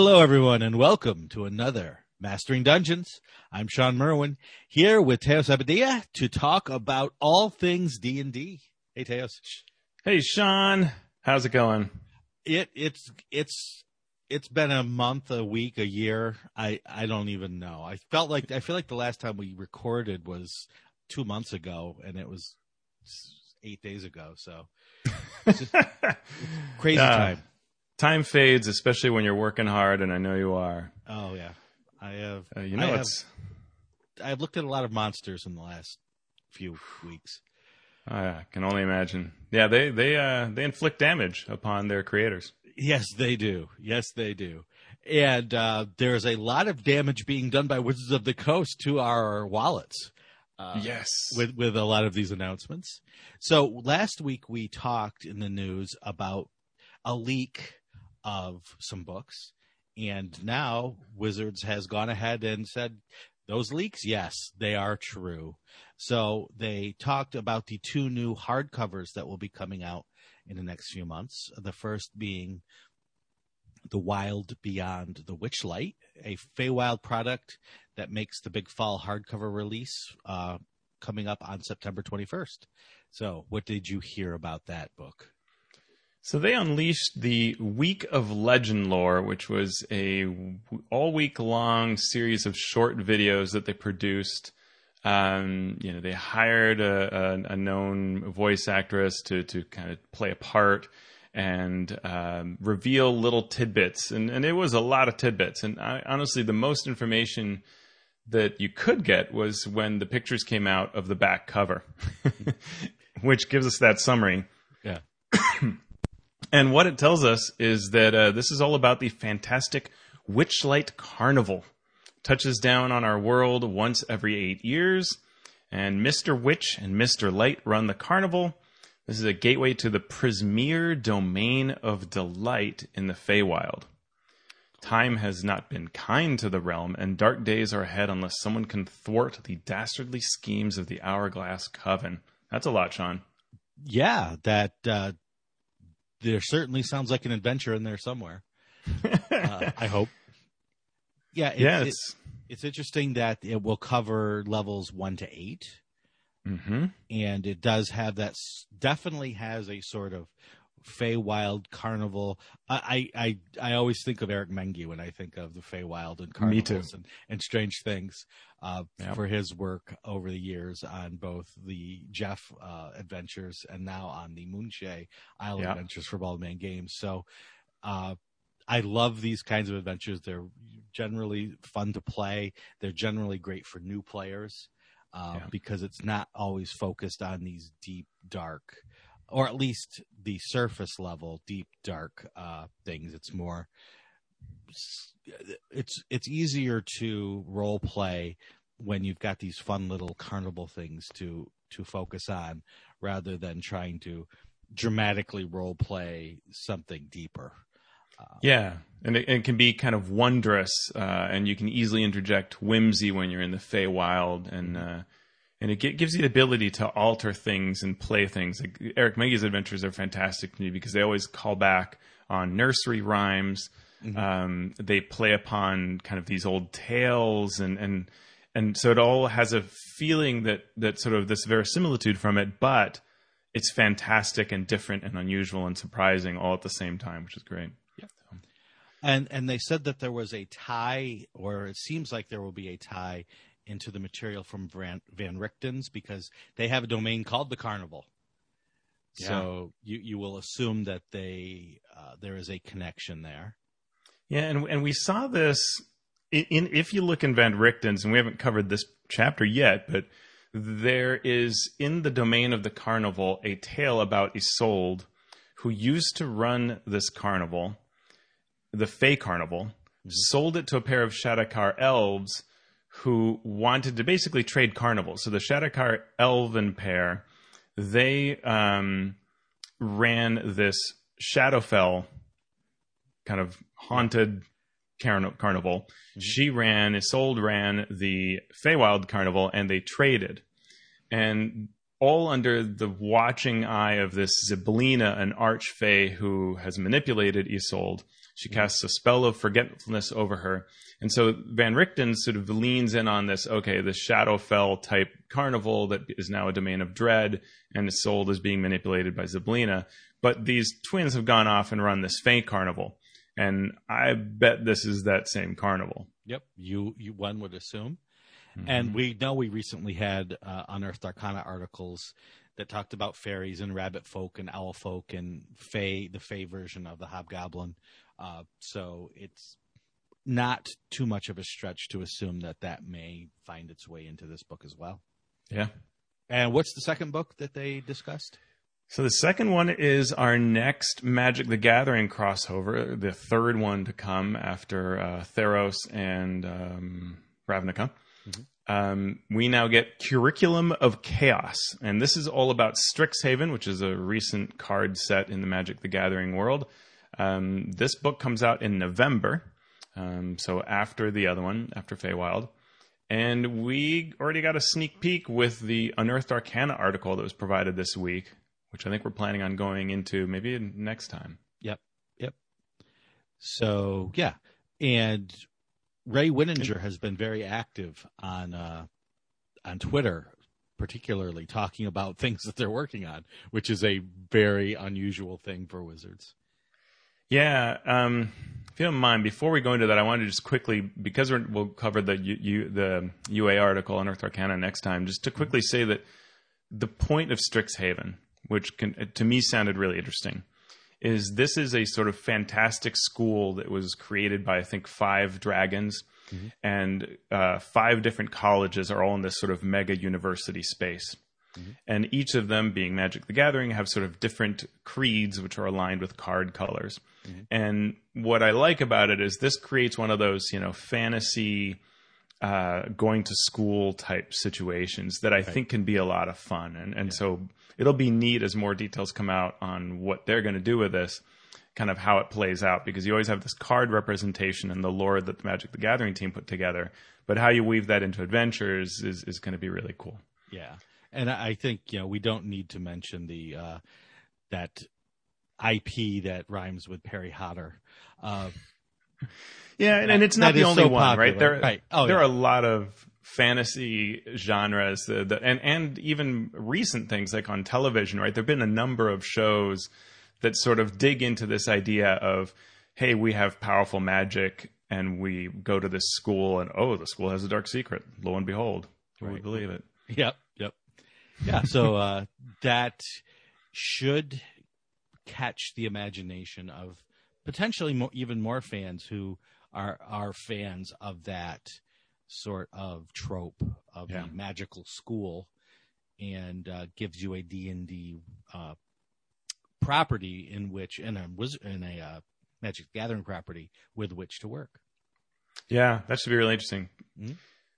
Hello, everyone, and welcome to another Mastering Dungeons. I'm Sean Merwin here with Teos Abadia to talk about all things D and D. Hey, Teos. Hey, Sean. How's it going? It it's it's it's been a month, a week, a year. I I don't even know. I felt like I feel like the last time we recorded was two months ago, and it was eight days ago. So crazy uh, time. Time fades, especially when you're working hard, and I know you are. Oh yeah, I have. Uh, you know, I it's. Have, I've looked at a lot of monsters in the last few weeks. I can only imagine. Yeah, they they uh, they inflict damage upon their creators. Yes, they do. Yes, they do. And uh, there's a lot of damage being done by Wizards of the Coast to our wallets. Uh, yes, with with a lot of these announcements. So last week we talked in the news about a leak of some books, and now Wizards has gone ahead and said those leaks, yes, they are true. So they talked about the two new hardcovers that will be coming out in the next few months. The first being The Wild Beyond the Witchlight, a Feywild product that makes the Big Fall hardcover release uh, coming up on September 21st. So, what did you hear about that book? So they unleashed the Week of Legend Lore, which was a all week long series of short videos that they produced. Um, you know, they hired a, a, a, known voice actress to to kind of play a part and um, reveal little tidbits, and and it was a lot of tidbits. And I, honestly, the most information that you could get was when the pictures came out of the back cover, which gives us that summary. Yeah. and what it tells us is that uh, this is all about the fantastic Witchlight Carnival. Touches down on our world once every eight years, and Mr. Witch and Mr. Light run the carnival. This is a gateway to the Prismeer domain of delight in the Feywild. Time has not been kind to the realm, and dark days are ahead unless someone can thwart the dastardly schemes of the Hourglass Coven. That's a lot, Sean. Yeah, that uh, there certainly sounds like an adventure in there somewhere. uh, I hope. Yeah, it, yeah, it's, it's interesting that it will cover levels one to 8 mm-hmm. and it does have that. Definitely has a sort of Feywild Carnival. I, I I always think of Eric Menge when I think of the Feywild and carnivals and, and strange things uh, yep. for his work over the years on both the Jeff uh, adventures and now on the Moonshae Isle yep. adventures for Baldman Games. So uh, I love these kinds of adventures. They're generally fun to play. They're generally great for new players. Uh, yeah. Because it's not always focused on these deep, dark or at least the surface level, deep dark uh, things. It's more. It's it's easier to role play when you've got these fun little carnival things to to focus on, rather than trying to dramatically role play something deeper. Uh, yeah, and it, it, can be kind of wondrous, uh, and you can easily interject whimsy when you're in the Feywild, and uh, and it gives you the ability to alter things and play things. Like Eric Menge's adventures are fantastic to me because they always call back on nursery rhymes. Mm-hmm. Um, they play upon kind of these old tales, and and and so it all has a feeling that that sort of this verisimilitude from it, but it's fantastic and different and unusual and surprising all at the same time, which is great. Yeah. And and they said that there was a tie, or it seems like there will be a tie into the material from Van, Van Richten's because they have a domain called the Carnival. Yeah. So you you will assume that they uh, there is a connection there. Yeah, and and we saw this in, in if you look in Van Richten's, and we haven't covered this chapter yet, but there is in the domain of the carnival a tale about Isolde, who used to run this carnival, the Fey Carnival, mm-hmm. sold it to a pair of Shadar-kai elves who wanted to basically trade carnivals. So the Shadar-kai elven pair, they um, ran this Shadowfell kind of haunted carn- carnival. Mm-hmm. She ran, Isolde ran the Feywild carnival, and they traded. And all under the watching eye of this Zybilna, an archfey who has manipulated Isolde. She casts a spell of forgetfulness over her. And so Van Richten sort of leans in on this, okay, the Shadowfell type carnival that is now a domain of dread and Isolde is being manipulated by Zybilna. But these twins have gone off and run this Fey carnival. And I bet this is that same carnival. Yep, you, you one would assume. Mm-hmm. And we know we recently had uh, unearthed arcana articles that talked about fairies and rabbit folk and owl folk and fey, the fey version of the hobgoblin. Uh, so it's not too much of a stretch to assume that that may find its way into this book as well. Yeah. And what's the second book that they discussed? So the second one is our next Magic the Gathering crossover, the third one to come after uh, Theros and um, Ravnica. Mm-hmm. Um, we now get Curriculum of Chaos, and this is all about Strixhaven, which is a recent card set in the Magic the Gathering world. Um, this book comes out in November, um, so after the other one, after Feywild. And we already got a sneak peek with the Unearthed Arcana article that was provided this week, which I think we're planning on going into maybe next time. Yep. Yep. So, yeah. And Ray Winninger has been very active on uh, on Twitter, particularly talking about things that they're working on, which is a very unusual thing for Wizards. Yeah, um, if you don't mind, before we go into that, I wanted to just quickly because we will cover the U, U, the UA article Unearthed Arcana next time, just to quickly say that the point of Strixhaven, which can, to me sounded really interesting, is this is a sort of fantastic school that was created by I think five dragons, mm-hmm. and uh, five different colleges are all in this sort of mega university space. Mm-hmm. And each of them, being Magic the Gathering, have sort of different creeds which are aligned with card colors. Mm-hmm. And what I like about it is this creates one of those, you know, fantasy uh, going to school type situations that I right. think can be a lot of fun. And and yeah. so it'll be neat as more details come out on what they're going to do with this, kind of how it plays out, because you always have this card representation and the lore that the Magic the Gathering team put together. But how you weave that into adventures is, is going to be really cool. Yeah. And I think, you know, we don't need to mention the, uh, that IP that rhymes with Perry Hotter. Uh, yeah, and, and, it's not the only so one, popular. right? There, right. Oh, there yeah. are a lot of fantasy genres the, the, and and even recent things like on television right? There've been a number of shows that sort of dig into this idea of hey we have powerful magic and we go to this school and oh the school has a dark secret. Lo and behold right. would believe it? Yep yep. Yeah so uh, that should catch the imagination of potentially more, even more fans who are are fans of that sort of trope of yeah. the magical school and uh, gives you a D&D uh, property in which in a in a uh, Magic Gathering property with which to work. Yeah, that should be really interesting. Mm-hmm.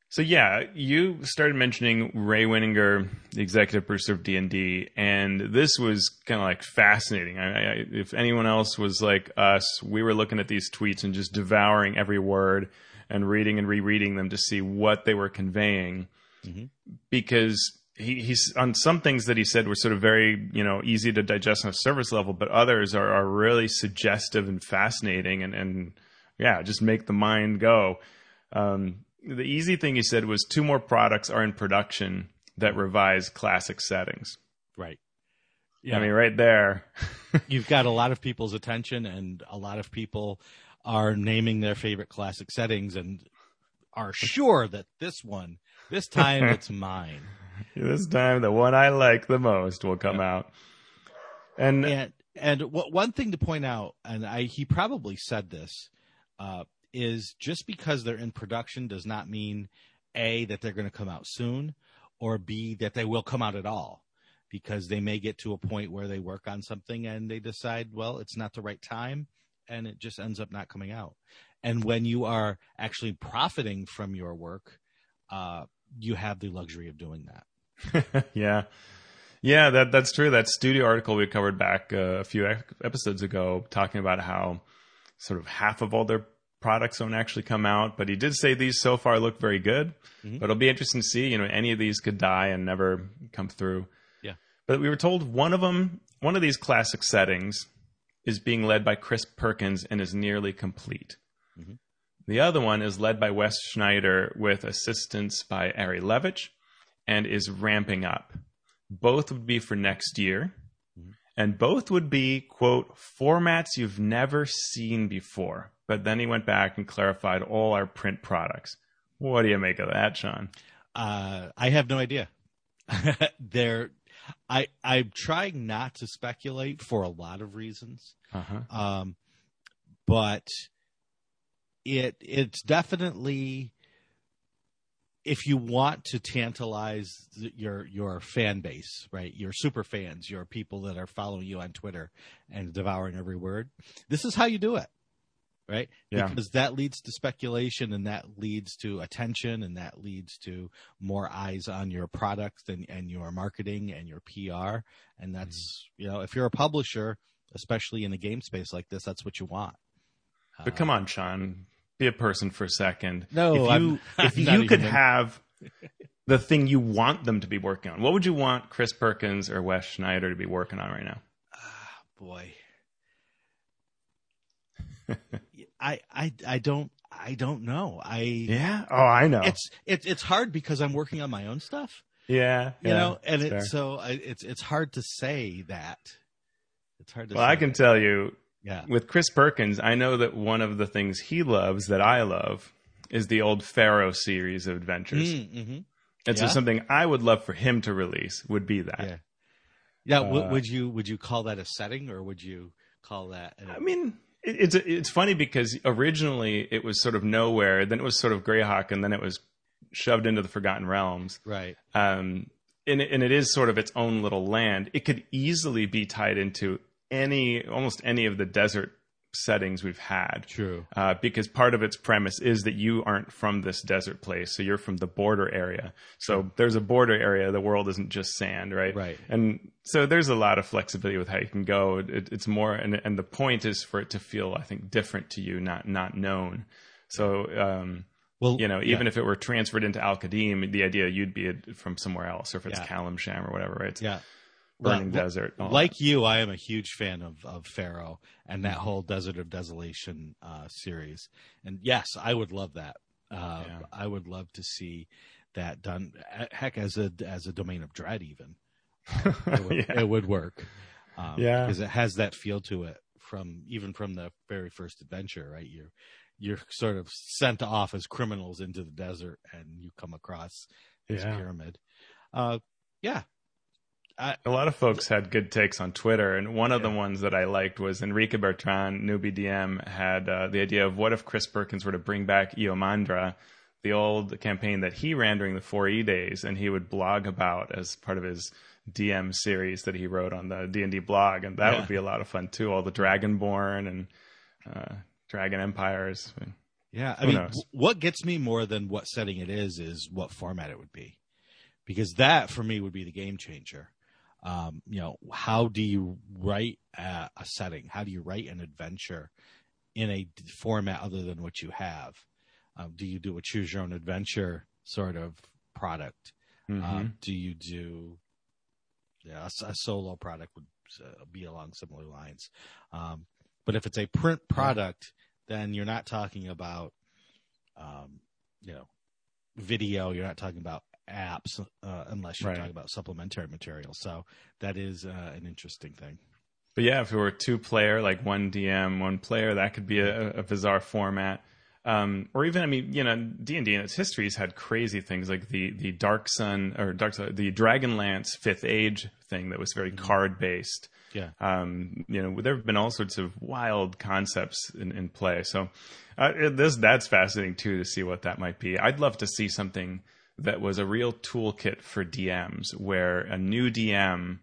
So yeah, you started mentioning Ray Winninger, the executive producer of D and D, and this was kind of like fascinating. I, I, if anyone else was like us, we were looking at these tweets and just devouring every word and reading and rereading them to see what they were conveying mm-hmm. because he, he's on some things that he said were sort of very you know easy to digest on a surface level but others are, are really suggestive and fascinating and, and yeah just make the mind go um, the easy thing he said was two more products are in production that revise classic settings right yeah. I mean, right there. You've got a lot of people's attention, and a lot of people are naming their favorite classic settings and are sure that this one, this time it's mine. This time, the one I like the most will come yeah. out. And and, and what, one thing to point out, and I he probably said this, uh, is just because they're in production does not mean a that they're going to come out soon, or b that they will come out at all because they may get to a point where they work on something and they decide, well, it's not the right time and it just ends up not coming out. And when you are actually profiting from your work, uh, you have the luxury of doing that. yeah. Yeah, that that's true. That studio article we covered back uh, a few episodes ago, talking about how sort of half of all their products don't actually come out. But he did say these so far look very good. Mm-hmm. But it'll be interesting to see. You know, any of these could die and never come through. Yeah. But we were told one of them, one of these classic settings, is being led by Chris Perkins and is nearly complete. Mm-hmm. The other one is led by Wes Schneider with assistance by Ari Levitch and is ramping up. Both would be for next year, mm-hmm. and both would be, quote, formats you've never seen before. But then he went back and clarified all our print products. What do you make of that, Sean? Uh, I have no idea. there, I I'm trying not to speculate for a lot of reasons. Uh-huh. Um, but it it's definitely if you want to tantalize your your fan base, right? Your super fans, your people that are following you on Twitter and devouring every word. This is how you do it right? Yeah. Because that leads to speculation and that leads to attention and that leads to more eyes on your product and, and your marketing and your PR. And that's, mm-hmm. you know, if you're a publisher, especially in a game space like this, that's what you want. But uh, come on, Sean, be a person for a second. No, if you, I'm, if you could have the thing you want them to be working on, what would you want Chris Perkins or Wes Schneider to be working on right now? Ah, boy. I, I, I don't, I don't know. I yeah. Oh, I know. It's it's it's hard because I'm working on my own stuff. Yeah, you yeah, know, and it's so I, it's it's hard to say that. It's hard to. Well, I can that. tell you. Yeah. With Chris Perkins, I know that one of the things he loves that I love is the old Pharaoh series of adventures. Mm, mm-hmm. And yeah. so something I would love for him to release would be that. Yeah. Yeah. Uh, would you would you call that a setting or would you call that? An, I mean, it's it's funny because originally it was sort of nowhere, then it was sort of Greyhawk, and then it was shoved into the Forgotten Realms. Right. Um, and and it is sort of its own little land. It could easily be tied into any almost any of the desert settings we've had. True. Uh, because part of its premise is that you aren't from this desert place, so you're from the border area. So True. there's a border area. The world isn't just sand, right? Right. And so there's a lot of flexibility with how you can go. It, it's more, and and the point is for it to feel, I think, different to you, not not known. So. Um, well, you know, even yeah. if it were transferred into Al Qadim, the idea you'd be from somewhere else, or if it's yeah. Calimshan or whatever, right? It's, yeah burning well, desert. Like that. you, I am a huge fan of, of Pharaoh and that whole Desert of Desolation uh, series. And yes, I would love that. Uh, yeah. I would love to see that done. Heck, as a as a domain of dread, even uh, it, would, yeah. it, would, work. Um, yeah, because it has that feel to it from even from the very first adventure. Right, you're you're sort of sent off as criminals into the desert, and you come across this yeah. pyramid. Uh, yeah, I, a lot of folks had good takes on Twitter, and one of yeah. the ones that I liked was Enrique Bertrand, newbie DM, had uh, the idea of what if Chris Perkins were to bring back Iomandra, the old campaign that he ran during the 4E days, and he would blog about as part of his DM series that he wrote on the D and D blog, and that yeah. would be a lot of fun too. All the Dragonborn and uh, Dragon Empires. Yeah, I Who mean, knows? what gets me more than what setting it is is what format it would be, because that for me would be the game changer um, you know, how do you write a, a, setting? How do you write an adventure in a format other than what you have? Um, do you do a choose your own adventure sort of product? Mm-hmm. Um, do you do yeah, a, a solo product would uh, be along similar lines. Um, but if it's a print product, then you're not talking about, um, you know, video. You're not talking about apps uh, unless you're right. talking about supplementary material. So that is uh, an interesting thing. But yeah, if it were two player, like one DM, one player, that could be a, a bizarre format. Um, or even, I mean, you know, D and D in its history has had crazy things like the the Dark Sun or Dark Sun, the Dragonlance Fifth Age thing that was very mm-hmm. card based. Yeah. Um, you know, there have been all sorts of wild concepts in, in play. So uh, this that's fascinating too to see what that might be. I'd love to see something that was a real toolkit for DMs where a new DM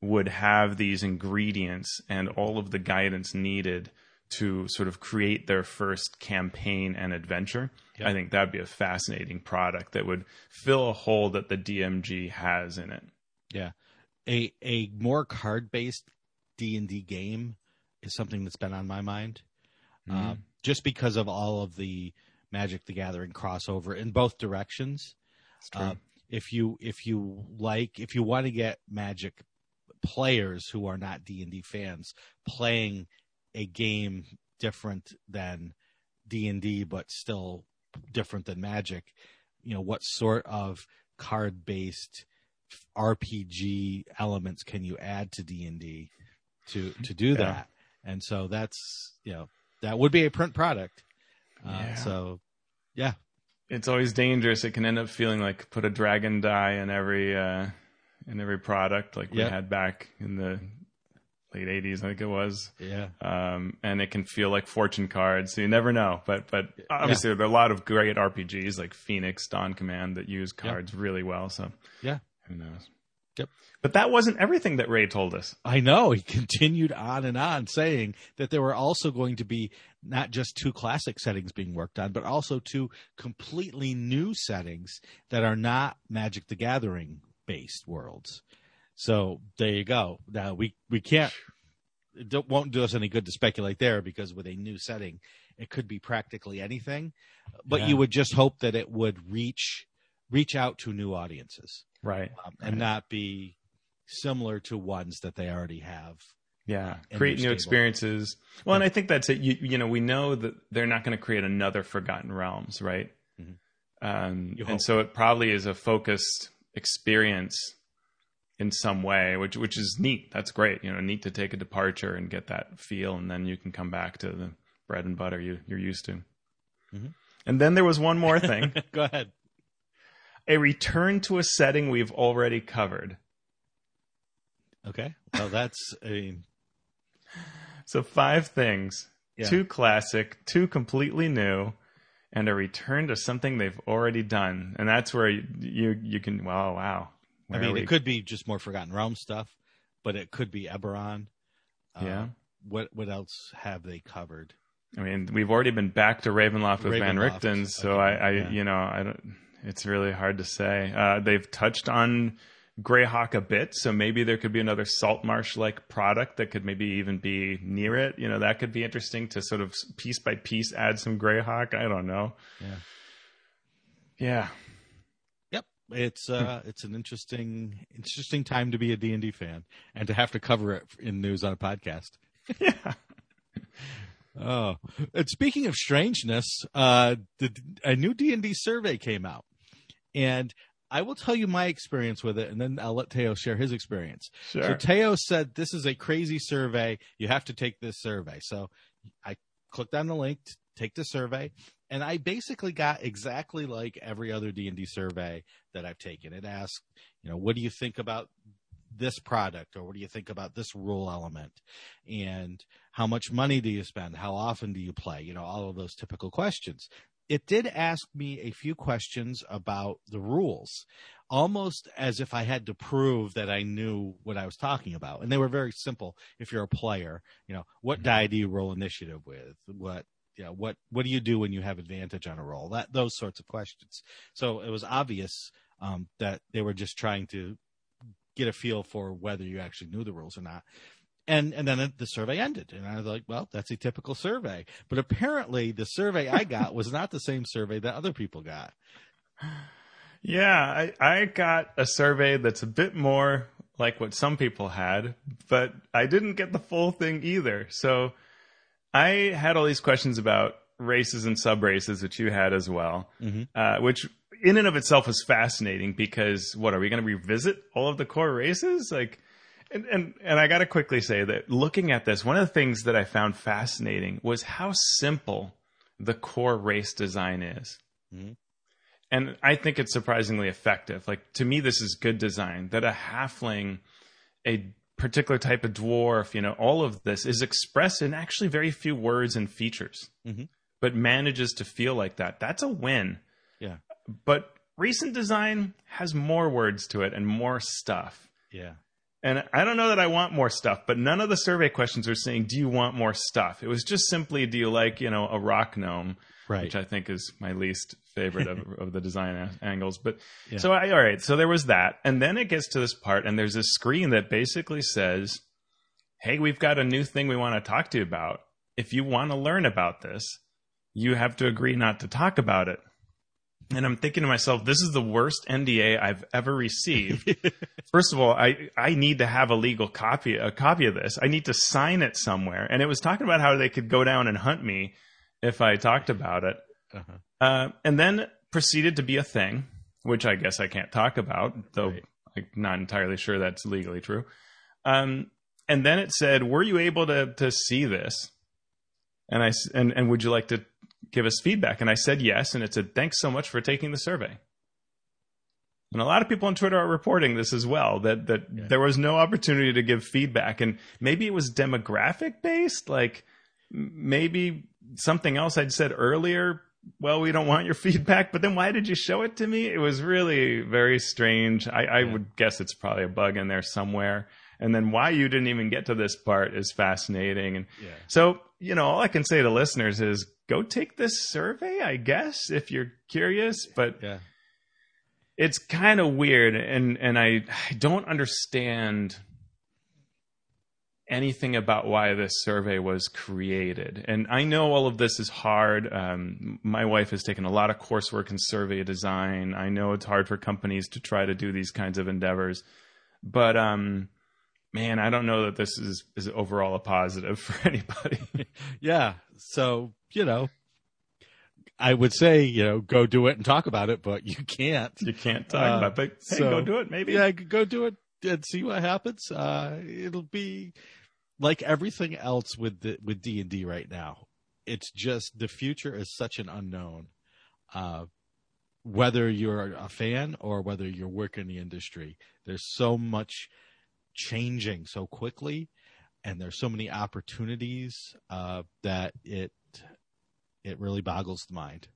would have these ingredients and all of the guidance needed to sort of create their first campaign and adventure. Yeah. I think that'd be a fascinating product that would fill a hole that the DMG has in it. Yeah. A a more card-based D&D game is something that's been on my mind. Mm-hmm. Uh, just because of all of the Magic the Gathering crossover in both directions. Uh, if you if you like if you want to get Magic players who are not D&D fans playing a game different than D&D but still different than Magic, you know, what sort of card-based RPG elements can you add to D&D to to do that? And so that's, you know, that would be a print product. Uh, yeah. so yeah. It's always dangerous. It can end up feeling like put a dragon die in every uh in every product like we had back in the late 80s i think it was. Yeah. Um, and it can feel like fortune cards so you never know. But but obviously yeah. there are a lot of great rpgs like phoenix dawn command that use cards really well so yeah. who knows Yep. But that wasn't everything that Ray told us. I know. He continued on and on saying that there were also going to be not just two classic settings being worked on, but also two completely new settings that are not Magic the Gathering based worlds. So there you go. Now we we can't it won't do us any good to speculate there because with a new setting, it could be practically anything. But yeah. you would just hope that it would reach reach out to new audiences, right, um, and right. not be similar to ones that they already have. Yeah, create new experiences. Well, yeah. and I think that's it. You, you know, we know that they're not going to create another Forgotten Realms, right? Mm-hmm. Um, and so it probably is a focused experience in some way, which which is neat. That's great. You know, neat to take a departure and get that feel, and then you can come back to the bread and butter you you're used to. Mm-hmm. And then there was one more thing. Go ahead. A return to a setting we've already covered. Okay. Well, that's I mean. So five things: yeah. two classic, two completely new, and a return to something they've already done. And that's where you you, you can. Wow, wow where I mean, it could be just more Forgotten Realm stuff, but it could be Eberron. Uh, yeah. what what else have they covered? I mean, we've already been back to Ravenloft with Ravenloft, Van Richten, so okay, I, I yeah. you know, I don't. It's really hard to say. Uh, they've touched on Greyhawk a bit, so maybe there could be another salt marsh like product that could maybe even be near it. You know, that could be interesting to sort of piece by piece add some Greyhawk. I don't know. Yeah. Yeah Yep. it's uh it's an interesting interesting time to be a D&D fan and to have to cover it in news on a podcast. yeah. Oh, and speaking of strangeness, uh, the, a new D and D survey came out, and I will tell you my experience with it, and then I'll let Teo share his experience. Sure. So Teo said this is a crazy survey. You have to take this survey. So I clicked on the link, to take the survey, and I basically got exactly like every other D and D survey that I've taken. It asked, you know, what do you think about this product, or what do you think about this rule element, and how much money do you spend? How often do you play? You know, all of those typical questions. It did ask me a few questions about the rules, almost as if I had to prove that I knew what I was talking about. And they were very simple. If you're a player, you know, what mm-hmm. die do you roll initiative with? What you know, what what do you do when you have advantage on a roll? That those sorts of questions. So it was obvious um, that they were just trying to get a feel for whether you actually knew the rules or not. And and then the survey ended, and I was like, well, that's a typical survey. But apparently, the survey I got was not the same survey that other people got. Yeah, I, I got a survey that's a bit more like what some people had, but I didn't get the full thing either. So I had all these questions about races and sub races, which you had as well, mm-hmm. uh, which in and of itself was fascinating because what are we going to revisit all of the core races? Like, and, and, and I got to quickly say that looking at this, one of the things that I found fascinating was how simple the core race design is. Mm-hmm. And I think it's surprisingly effective. Like, to me, this is good design that a halfling, a particular type of dwarf, you know, all of this is expressed in actually very few words and features, mm-hmm. but manages to feel like that. That's a win. Yeah. But recent design has more words to it and more stuff. Yeah. And I don't know that I want more stuff, but none of the survey questions are saying, do you want more stuff? It was just simply, do you like, you know, a rock gnome? right. which I think is my least favorite of, of the design a- angles. But yeah. so I, all right, so there was that, and then it gets to this part, and there's this screen that basically says, "Hey, we've got a new thing we want to talk to you about. If you want to learn about this, you have to agree not to talk about it." And I'm thinking to myself, this is the worst NDA I've ever received. First of all, I, I need to have a legal copy a copy of this. I need to sign it somewhere. And it was talking about how they could go down and hunt me if I talked about it. Uh-huh. Uh, and then proceeded to be a thing, which I guess I can't talk about, though right. I'm not entirely sure that's legally true. Um, and then it said, "Were you able to to see this?" And I and and would you like to give us feedback? And I said yes, and it said, "Thanks so much for taking the survey." And a lot of people on Twitter are reporting this as well that that yeah. there was no opportunity to give feedback, and maybe it was demographic based, like maybe something else I'd said earlier. Well, we don't want your feedback, but then why did you show it to me? It was really very strange. I, I yeah. would guess it's probably a bug in there somewhere and then why you didn't even get to this part is fascinating. And yeah. so, you know, all I can say to listeners is go take this survey, I guess, if you're curious. But yeah. it's kind of weird, and and I, I don't understand anything about why this survey was created. And I know all of this is hard. Um, my wife has taken a lot of coursework in survey design. I know it's hard for companies to try to do these kinds of endeavors, but um, man, I don't know that this is is overall a positive for anybody. yeah. So, you know, I would say, you know, go do it and talk about it, but you can't. You can't talk uh, about it, but hey, so, go do it maybe. Yeah, go do it and see what happens. Uh, it'll be like everything else with the, with D&D right now. It's just the future is such an unknown. Uh, whether you're a fan or whether you're working in the industry, there's so much changing so quickly, and there's so many opportunities uh, that it it really boggles the mind.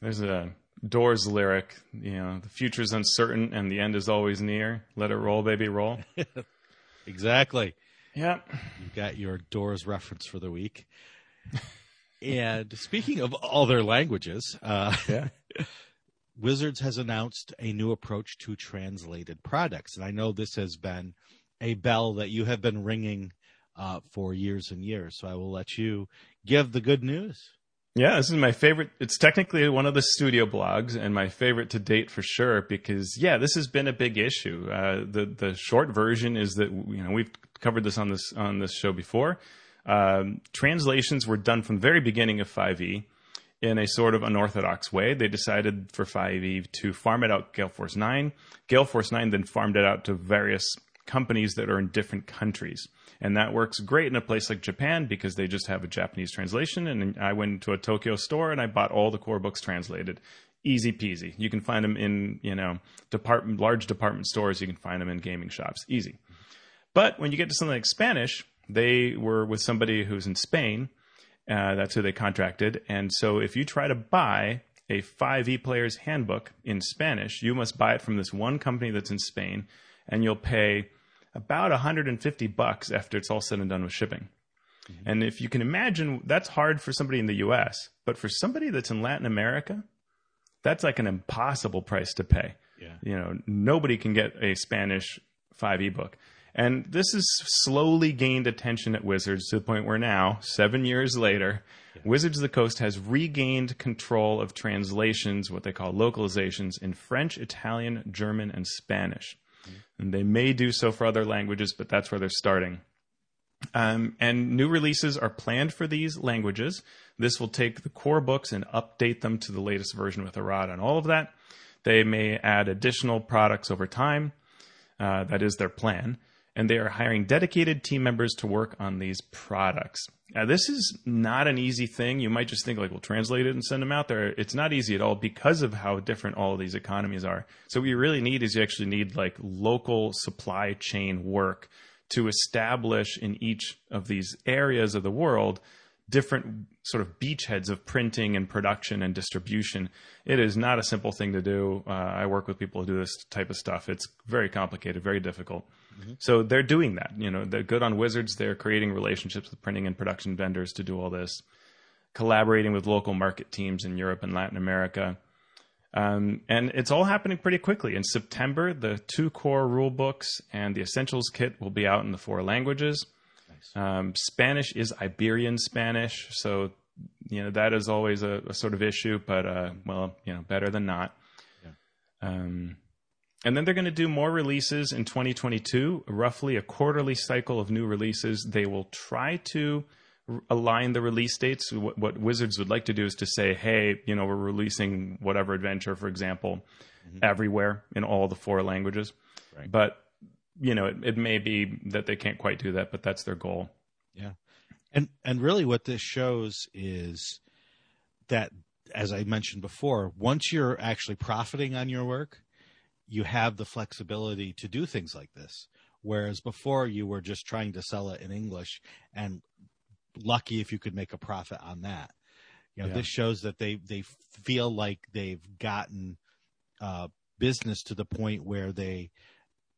There's a Doors lyric, you know, the future is uncertain and the end is always near. Let it roll, baby, roll. exactly. Yeah. You've got your Doors reference for the week. and speaking of all their languages, uh, yeah. Wizards has announced a new approach to translated products. And I know this has been a bell that you have been ringing uh, for years and years. So I will let you give the good news. Yeah, this is my favorite. It's technically one of the studio blogs, and my favorite to date for sure. Because yeah, this has been a big issue. Uh, the the short version is that you know we've covered this on this on this show before. Um, translations were done from the very beginning of 5e in a sort of unorthodox way. They decided for 5e to farm it out Gale Force 9. Gale Force 9 then farmed it out to various companies that are in different countries. And that works great in a place like Japan because they just have a Japanese translation. And I went to a Tokyo store and I bought all the core books translated. Easy peasy. You can find them in, you know, department, large department stores. You can find them in gaming shops. Easy. But when you get to something like Spanish, they were with somebody who's in Spain. Uh, that's who they contracted. And so if you try to buy a 5e player's handbook in Spanish, you must buy it from this one company that's in Spain, and you'll pay about 150 bucks after it's all said and done with shipping. Mm-hmm. And if you can imagine, that's hard for somebody in the US, but for somebody that's in Latin America, that's like an impossible price to pay. Yeah. You know, nobody can get a Spanish 5e book. And this has slowly gained attention at Wizards to the point where now, seven years later, yeah. Wizards of the Coast has regained control of translations, what they call localizations, in French, Italian, German, and Spanish. And they may do so for other languages, but that's where they're starting. Um, and new releases are planned for these languages. This will take the core books and update them to the latest version with errata and all of that. They may add additional products over time. Uh, that is their plan and they are hiring dedicated team members to work on these products. Now, this is not an easy thing. You might just think like, we'll translate it and send them out there. It's not easy at all because of how different all these economies are. So what you really need is you actually need like local supply chain work to establish in each of these areas of the world different sort of beachheads of printing and production and distribution. It is not a simple thing to do. Uh, I work with people who do this type of stuff. It's very complicated, very difficult. Mm-hmm. So they're doing that. You know, they're good on Wizards. They're creating relationships with printing and production vendors to do all this, collaborating with local market teams in Europe and Latin America. Um, and it's all happening pretty quickly. In September, the two core rule books and the essentials kit will be out in the four languages. Nice. Um, Spanish is Iberian Spanish, so you know that is always a, a sort of issue, but uh, well, you know, better than not. Yeah. Um, and then they're going to do more releases in 2022, roughly a quarterly cycle of new releases. They will try to align the release dates. What, what, Wizards would like to do is to say, hey, you know, we're releasing whatever adventure, for example, mm-hmm. everywhere in all the four languages. Right. But, you know, it, it may be that they can't quite do that, but that's their goal. Yeah. And and really what this shows is that as I mentioned before, once you're actually profiting on your work, you have the flexibility to do things like this. Whereas before you were just trying to sell it in English and lucky if you could make a profit on that. You know, yeah. this shows that they they feel like they've gotten uh, business to the point where they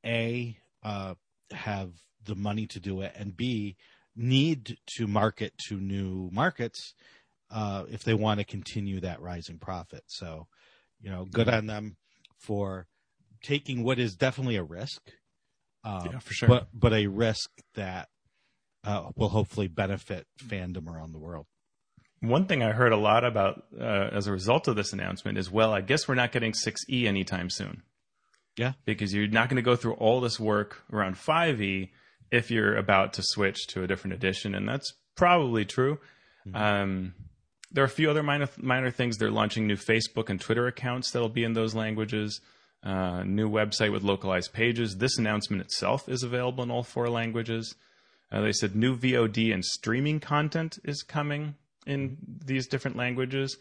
a uh, have the money to do it, and b need to market to new markets uh, if they want to continue that rising profit. So, you know, good on them for taking what is definitely a risk. Um, yeah, for sure. But but a risk that uh, will hopefully benefit fandom around the world. One thing I heard a lot about uh, as a result of this announcement is, well, I guess we're not getting 6E anytime soon. Yeah. Because you're not going to go through all this work around 5E if you're about to switch to a different edition. And that's probably true. Mm-hmm. Um, there are a few other minor, minor things. They're launching new Facebook and Twitter accounts that'll be in those languages. Uh, new website with localized pages. This announcement itself is available in all four languages. Uh, they said new VOD and streaming content is coming in these different languages.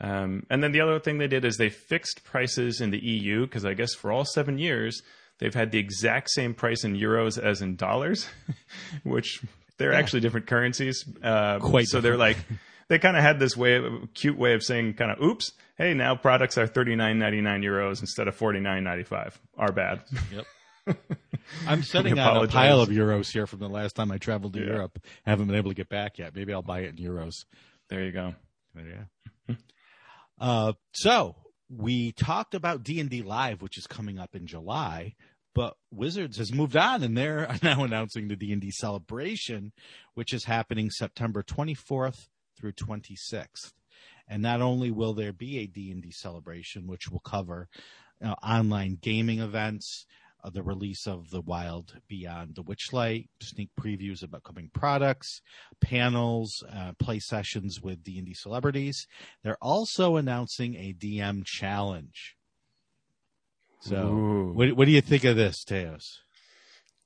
Um, and then the other thing they did is they fixed prices in the EU because I guess for all seven years they've had the exact same price in euros as in dollars, which they're yeah. actually different currencies. Uh, Quite so different. they're like they kind of had this way of cute way of saying kind of oops hey now products are 39.99 euros instead of 49.95 our bad yep I'm setting out a pile of euros here from the last time I traveled to yeah. Europe. I haven't been able to get back yet. Maybe I'll buy it in euros. There you go. Yeah. uh, so we talked about D and D Live, which is coming up in July, but Wizards has moved on, and they're now announcing the D and D Celebration, which is happening September 24th through 26th. And not only will there be a D&D celebration, which will cover you know, online gaming events, uh, the release of The Wild Beyond the Witchlight, sneak previews of upcoming products, panels, uh, play sessions with D&D celebrities. They're also announcing a DM challenge. So, what, what, do you think of this, Teos?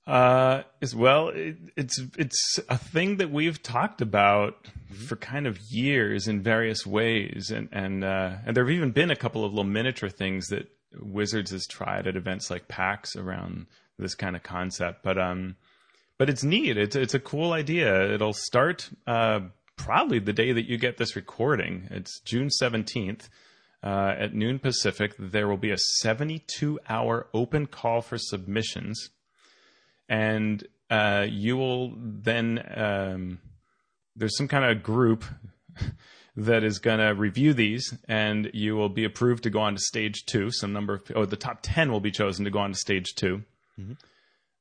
Uh, as well, it, it's it's a thing that we've talked about mm-hmm. for kind of years in various ways, and and uh, and there have even been a couple of little miniature things that Wizards has tried at events like PAX around this kind of concept. But um, but it's neat. It's it's a cool idea. It'll start uh, probably the day that you get this recording. It's June seventeenth. Uh, at noon Pacific, there will be a 72 hour open call for submissions. And uh, you will then, um, there's some kind of group that is going to review these, and you will be approved to go on to stage two. Some number of, oh, the top 10 will be chosen to go on to stage 2 mm-hmm.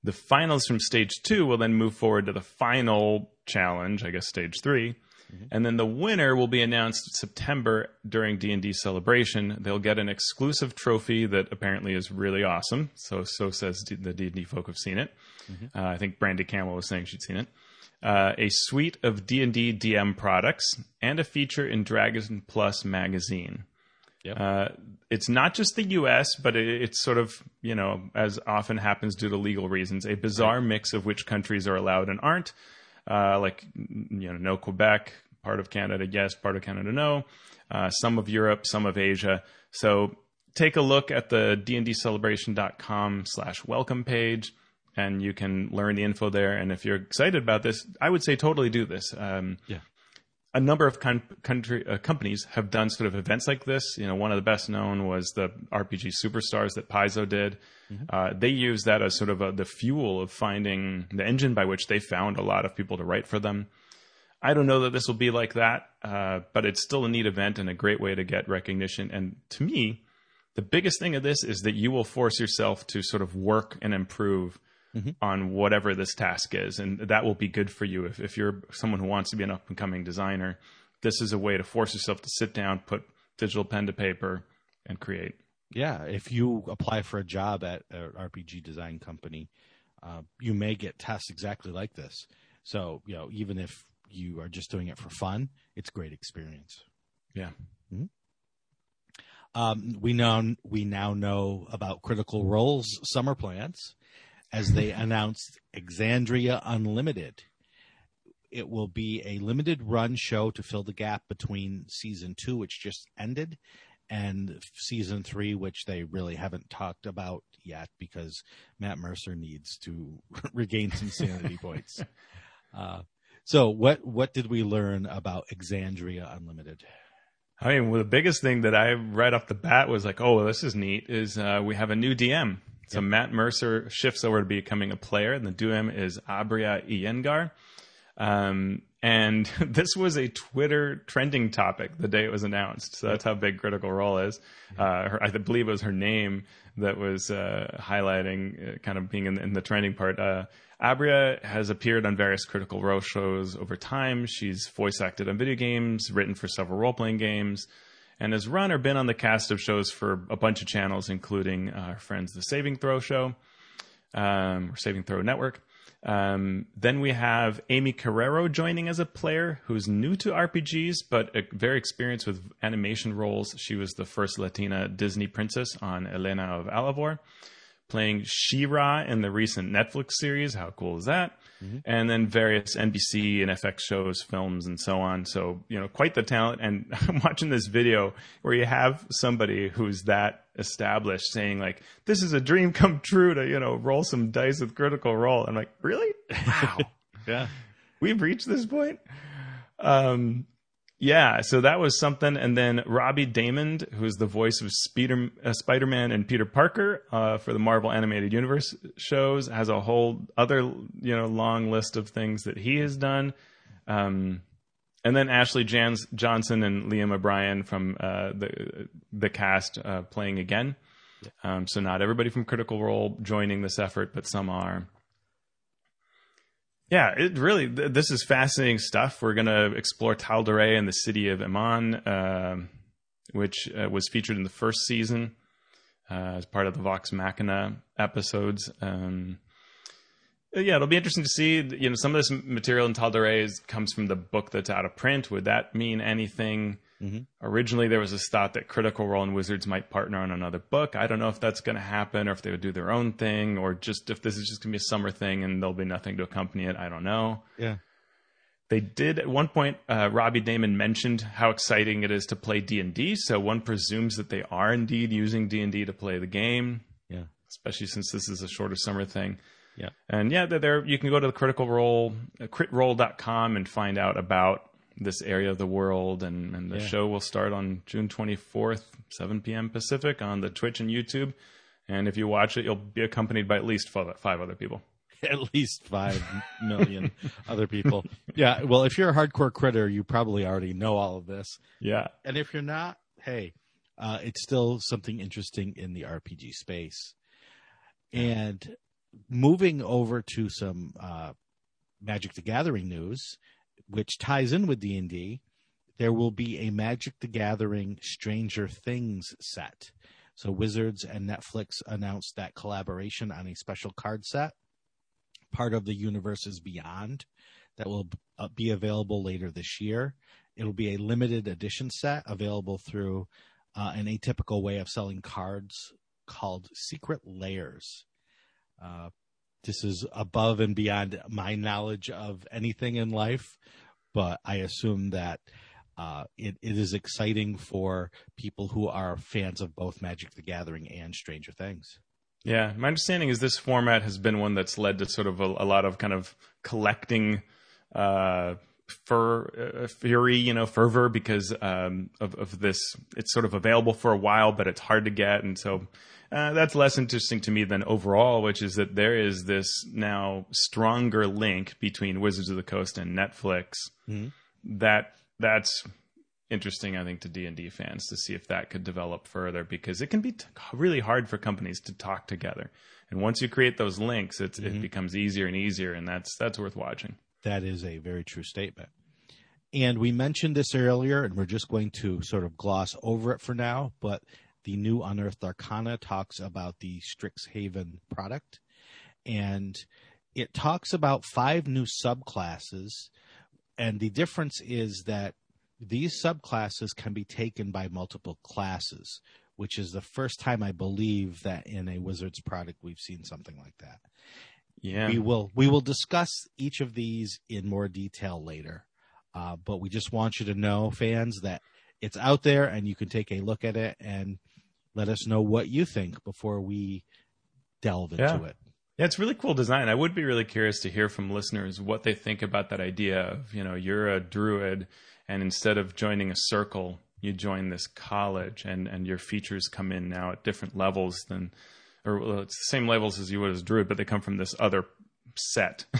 The finals from stage two will then move forward to the final challenge, I guess stage 3 mm-hmm. And then the winner will be announced September during D&D celebration. They'll get an exclusive trophy that apparently is really awesome. So so says the D&D folk have seen it. Mm-hmm. Uh, I think Brandy Campbell was saying she'd seen it uh, a suite of D&D DM products, and a feature in Dragon Plus magazine. Yep. Uh, it's not just the U.S., but it, it's sort of you know, as often happens due to legal reasons, a bizarre mix of which countries are allowed and aren't. Uh, like you know, no Quebec, part of Canada, yes, part of Canada, no. Uh, some of Europe, some of Asia. So take a look at the dndcelebration.com slash welcome page and you can learn the info there. And if you're excited about this, I would say totally do this. Um, yeah. A number of con- country uh, companies have done sort of events like this. You know, one of the best known was the RPG Superstars that Paizo did. Mm-hmm. Uh, they use that as sort of a, the fuel of finding the engine by which they found a lot of people to write for them. I don't know that this will be like that, uh, but it's still a neat event and a great way to get recognition. And to me, the biggest thing of this is that you will force yourself to sort of work and improve mm-hmm. on whatever this task is. And that will be good for you if, if you're someone who wants to be an up and coming designer. this is a way to force yourself to sit down, put digital pen to paper, and create. Yeah, if you apply for a job at an RPG design company, uh, you may get tests exactly like this. So, you know, even if you are just doing it for fun, it's great experience. Yeah. Mm-hmm. Um, we know we now know about Critical Role's summer plans as they announced Exandria Unlimited. It will be a limited run show to fill the gap between season two, which just ended, and season three, which they really haven't talked about yet because Matt Mercer needs to regain some sanity points. Uh, so, what what did we learn about Exandria Unlimited? I mean, well, the biggest thing that I right off the bat was like, oh, well, this is neat. Is uh, we have a new DM. So yep. Matt Mercer shifts over to becoming a player, and the DM is Aabria Iyengar. Um, and this was a Twitter trending topic the day it was announced. So that's how big Critical Role is. Uh, her, I believe it was her name that was uh, highlighting, uh, kind of being in, in the trending part. Uh, Aabria has appeared on various Critical Role shows over time. She's voice acted on video games, written for several role playing games, and has run or been on the cast of shows for a bunch of channels, including uh, our friends The Saving Throw Show, um, or Saving Throw Network. Um, then we have Aimee Carrero joining as a player who's new to RPGs, but very experienced with animation roles. She was the first Latina Disney princess on Elena of Avalor playing She-Ra in the recent Netflix series. How cool is that? Mm-hmm. And then various NBC and FX shows, films, and so on. So, you know, quite the talent. And I'm watching this video where you have somebody who's that established saying, like, this is a dream come true to, you know, roll some dice with Critical Role. I'm like, really? Wow. yeah. We've reached this point. Um, yeah, so that was something. And then Robbie Daymond, who's the voice of Spider uh, Spider Man and Peter Parker uh, for the Marvel Animated Universe shows, has a whole other you know long list of things that he has done. Um, and then Ashley Jans- Johnson and Liam O'Brien from uh, the the cast uh, playing again. Um, so not everybody from Critical Role joining this effort, but some are. Yeah, it really. Th- this is fascinating stuff. We're going to explore Tal'Dorei and the city of Emon, uh, which uh, was featured in the first season uh, as part of the Vox Machina episodes. Um, yeah, it'll be interesting to see. You know, some of this material in Tal'Dorei comes from the book that's out of print. Would that mean anything? Mm-hmm. Originally, there was this thought that Critical Role and Wizards might partner on another book. I don't know if that's going to happen, or if they would do their own thing, or just if this is just going to be a summer thing and there'll be nothing to accompany it. I don't know. Yeah. They did at one point. Uh, Robbie Daymond mentioned how exciting it is to play D and D. So one presumes that they are indeed using D and D to play the game. Yeah. Especially since this is a shorter summer thing. Yeah. And yeah, there you can go to the Critical Role, uh, critrole.com and find out about this area of the world. And, and the yeah. show will start on June 24th, 7 p.m. Pacific on the Twitch and YouTube. And if you watch it, you'll be accompanied by at least five other people. At least five million other people. Yeah. Well, if you're a hardcore critter, you probably already know all of this. Yeah. And if you're not, hey, uh, it's still something interesting in the RPG space. And moving over to some uh, Magic the Gathering news, which ties in with D and D, there will be a Magic the Gathering Stranger Things set. So Wizards and Netflix announced that collaboration on a special card set, part of the Universes Beyond, that will uh, be available later this year. It'll be a limited edition set available through uh, an atypical way of selling cards called Secret Lairs. Uh, this is above and beyond my knowledge of anything in life, but I assume that uh, it, it is exciting for people who are fans of both Magic the Gathering and Stranger Things. Yeah, my understanding is this format has been one that's led to sort of a, a lot of kind of collecting uh, for uh, fury, you know, fervor because um, of, of this. It's sort of available for a while, but it's hard to get, and so uh, that's less interesting to me than overall, which is that there is this now stronger link between Wizards of the Coast and Netflix. Mm-hmm. That that's interesting, I think, to D and D fans to see if that could develop further because it can be t- really hard for companies to talk together. And once you create those links, mm-hmm. it becomes easier and easier, and that's that's worth watching. That is a very true statement. And we mentioned this earlier, and we're just going to sort of gloss over it for now. But the new Unearthed Arcana talks about the Strixhaven product, and it talks about five new subclasses. And the difference is that these subclasses can be taken by multiple classes, which is the first time I believe that in a Wizards product we've seen something like that. Yeah. We will we will discuss each of these in more detail later. Uh, but we just want you to know, fans, that it's out there and you can take a look at it and let us know what you think before we delve into Yeah. it. Yeah, it's really cool design. I would be really curious to hear from listeners what they think about that idea of, you know, you're a druid and instead of joining a circle, you join this college and, and your features come in now at different levels than, or well, it's the same levels as you would as druid, but they come from this other set.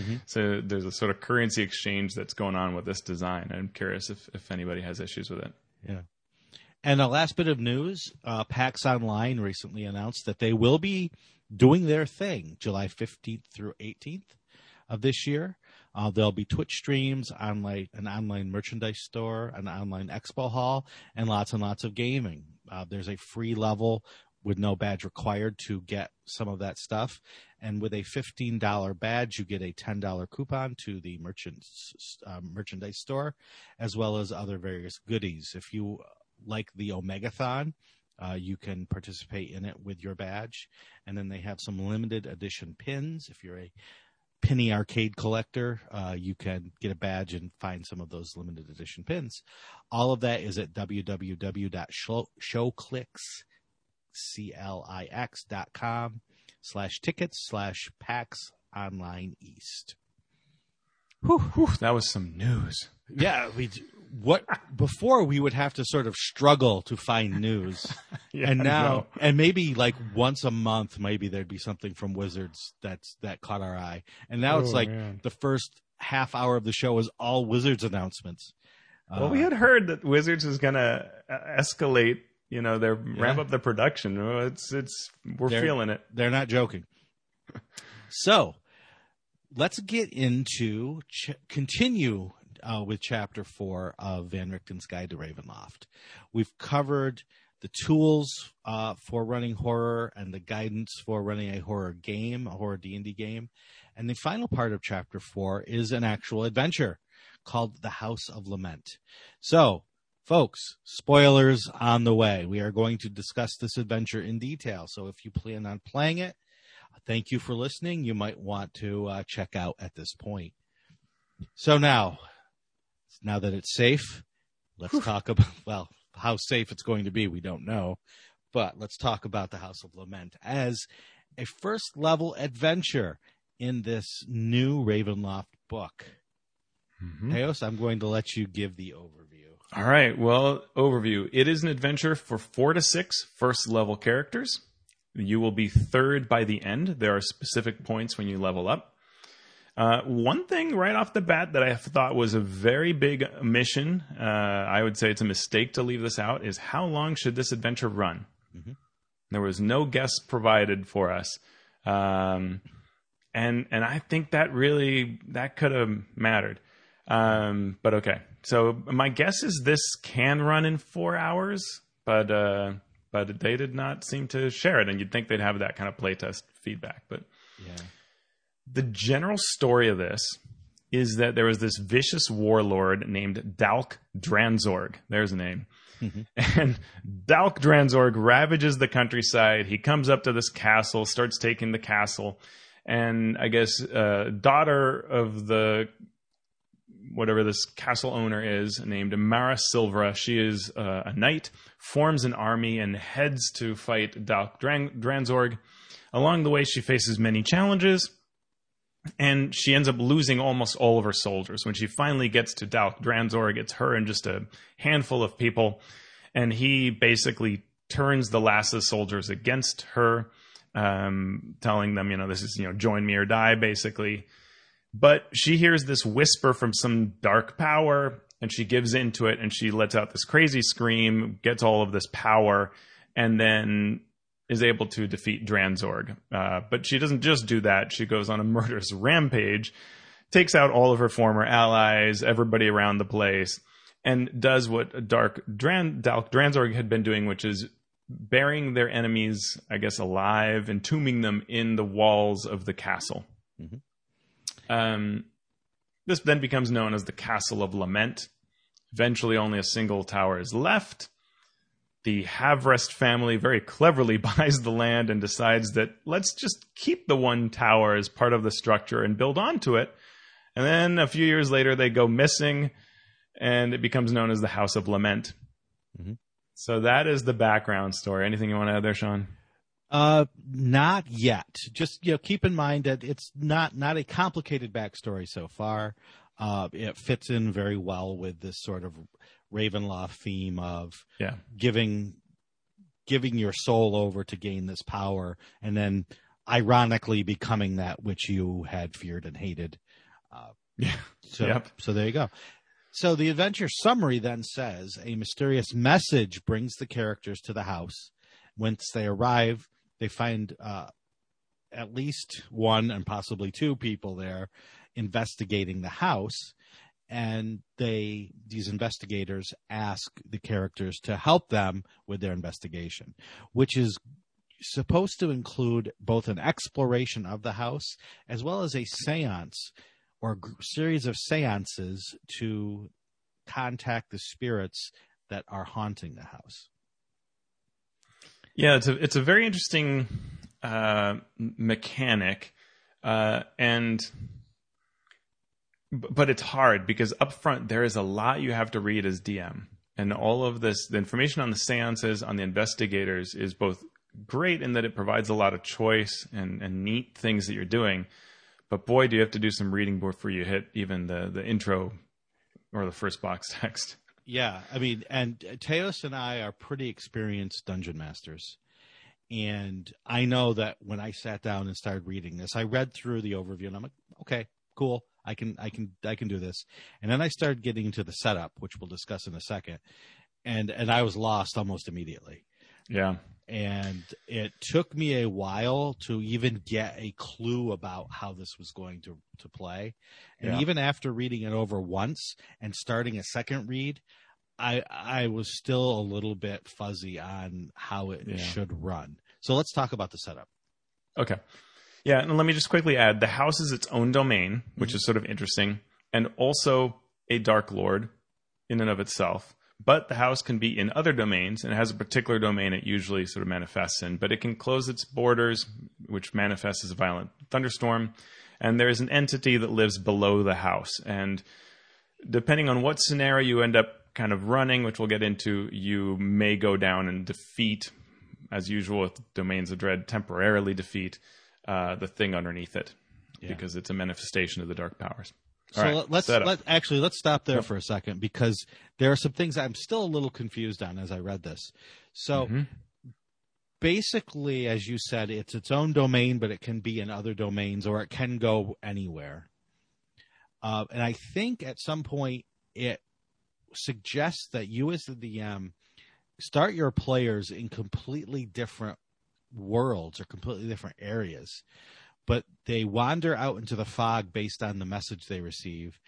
Mm-hmm. So there's a sort of currency exchange that's going on with this design. I'm curious if, if anybody has issues with it. Yeah. And the last bit of news, uh, PAX Online recently announced that they will be doing their thing July 15th through 18th of this year. Uh, there'll be Twitch streams, online, an online merchandise store, an online expo hall, and lots and lots of gaming. Uh, there's a free level with no badge required to get some of that stuff. And with a $15 badge, you get a $10 coupon to the merchant, uh, merchandise store, as well as other various goodies. If you like the Omegathon, uh, you can participate in it with your badge. And then they have some limited edition pins. If you're a penny arcade collector, uh, you can get a badge and find some of those limited edition pins. All of that is at www.showclix.com slash tickets slash PAX Online East. Whew, that was some news. Yeah, we what before we would have to sort of struggle to find news. Yeah, and now and maybe like once a month maybe there'd be something from Wizards that's that caught our eye. And now it's Oh, like man. the first half hour of the show is all Wizards announcements. Well, we Uh, had heard that Wizards was going to escalate, you know, their ramp Yeah. up the production. It's it's we're They're- feeling it. They're not joking. So, let's get into ch- continue uh, with chapter four of Van Richten's Guide to Ravenloft. We've covered the tools uh, for running horror and the guidance for running a horror game, a horror D and D game, and the final part of chapter four is an actual adventure called The House of Lament. So. Folks, spoilers on the way. We are going to discuss this adventure in detail. So if you plan on playing it, thank you for listening. You might want to uh, check out at this point. So now, now that it's safe, let's talk about, well, how safe it's going to be, we don't know. But let's talk about the House of Lament as a first level adventure in this new Ravenloft book. Mm-hmm. Teos, I'm going to let you give the overview. All right. Well, overview. It is an adventure for four to six first level characters. You will be third by the end. There are specific points when you level up. Uh, one thing right off the bat that I thought was a very big mission, uh, I would say it's a mistake to leave this out, is how long should this adventure run? There was no guess provided for us, um, and and I think that really that could have mattered. Um, but okay, so my guess is this can run in four hours, but uh, but they did not seem to share it, and you'd think they'd have that kind of playtest feedback, but Yeah. The general story of this is that there was this vicious warlord named Dalk Dranzorg. There's a name. And Dalk Dranzorg ravages the countryside. He comes up to this castle, starts taking the castle, and I guess uh, daughter of the whatever this castle owner is named Mara Silvera. She is uh, a knight, forms an army, and heads to fight Dalk Dran- Dranzorg. Along the way, she faces many challenges, and she ends up losing almost all of her soldiers. When she finally gets to Dalk Dranzorg, it's her and just a handful of people, and he basically turns the last of soldiers against her, um, telling them, you know, this is, you know, join me or die, basically. But she hears this whisper from some dark power, and she gives into it, and she lets out this crazy scream, gets all of this power, and then is able to defeat Dranzorg. Uh, but she doesn't just do that; she goes on a murderous rampage takes out all of her former allies, everybody around the place, and does what Dark Dran, Dalk Dranzorg had been doing, which is burying their enemies, I guess, alive, entombing them in the walls of the castle. Mm-hmm. Um, this then becomes known as the Castle of Lament. Eventually, only a single tower is left. The Havrest family very cleverly buys the land and decides that let's just keep the one tower as part of the structure and build onto it. And then a few years later, they go missing, and it becomes known as the House of Lament. Mm-hmm. So that is the background story. Anything you want to add there, Sean? Uh, not yet. Just you know, keep in mind that it's not not a complicated backstory so far. Uh, it fits in very well with this sort of Ravenloft theme of yeah. giving giving your soul over to gain this power, and then ironically becoming that which you had feared and hated. Uh, yeah. So, yep. so there you go. So the adventure summary then says a mysterious message brings the characters to the house. Once they arrive, they find uh, at least one and possibly two people there investigating the house and they these investigators ask the characters to help them with their investigation which is supposed to include both an exploration of the house as well as a séance or series of séances to contact the spirits that are haunting the house. Yeah it's a it's a very interesting uh, mechanic uh, and but it's hard because up front there is a lot you have to read as DM, and all of this, the information on the seances, on the investigators, is both great in that it provides a lot of choice and, and neat things that you're doing. But boy, do you have to do some reading before you hit even the the intro or the first box text. Yeah, I mean, and uh, Teos and I are pretty experienced dungeon masters. And I know that when I sat down and started reading this, I read through the overview and I'm like, okay, cool. I can I can I can do this. And then I started getting into the setup, which we'll discuss in a second. And and I was lost almost immediately. Yeah. And it took me a while to even get a clue about how this was going to to play. And yeah. even after reading it over once and starting a second read, I I was still a little bit fuzzy on how it yeah. should run. So let's talk about the setup. Okay. Yeah, and let me just quickly add the house is its own domain, which mm-hmm. is sort of interesting, and also a Dark Lord in and of itself. But the house can be in other domains and it has a particular domain it usually sort of manifests in. But it can close its borders, which manifests as a violent thunderstorm. And there is an entity that lives below the house. And depending on what scenario you end up kind of running, which we'll get into, you may go down and defeat, as usual with Domains of Dread, temporarily defeat uh, the thing underneath it yeah. because it's a manifestation of the dark powers. All so right, let's let actually let's stop there yep. for a second because there are some things I'm still a little confused on as I read this. So mm-hmm. basically, as you said, it's its own domain, but it can be in other domains or it can go anywhere. Uh, and I think at some point it suggests that you as the DM start your players in completely different worlds or completely different areas, but they wander out into the fog based on the message they receive,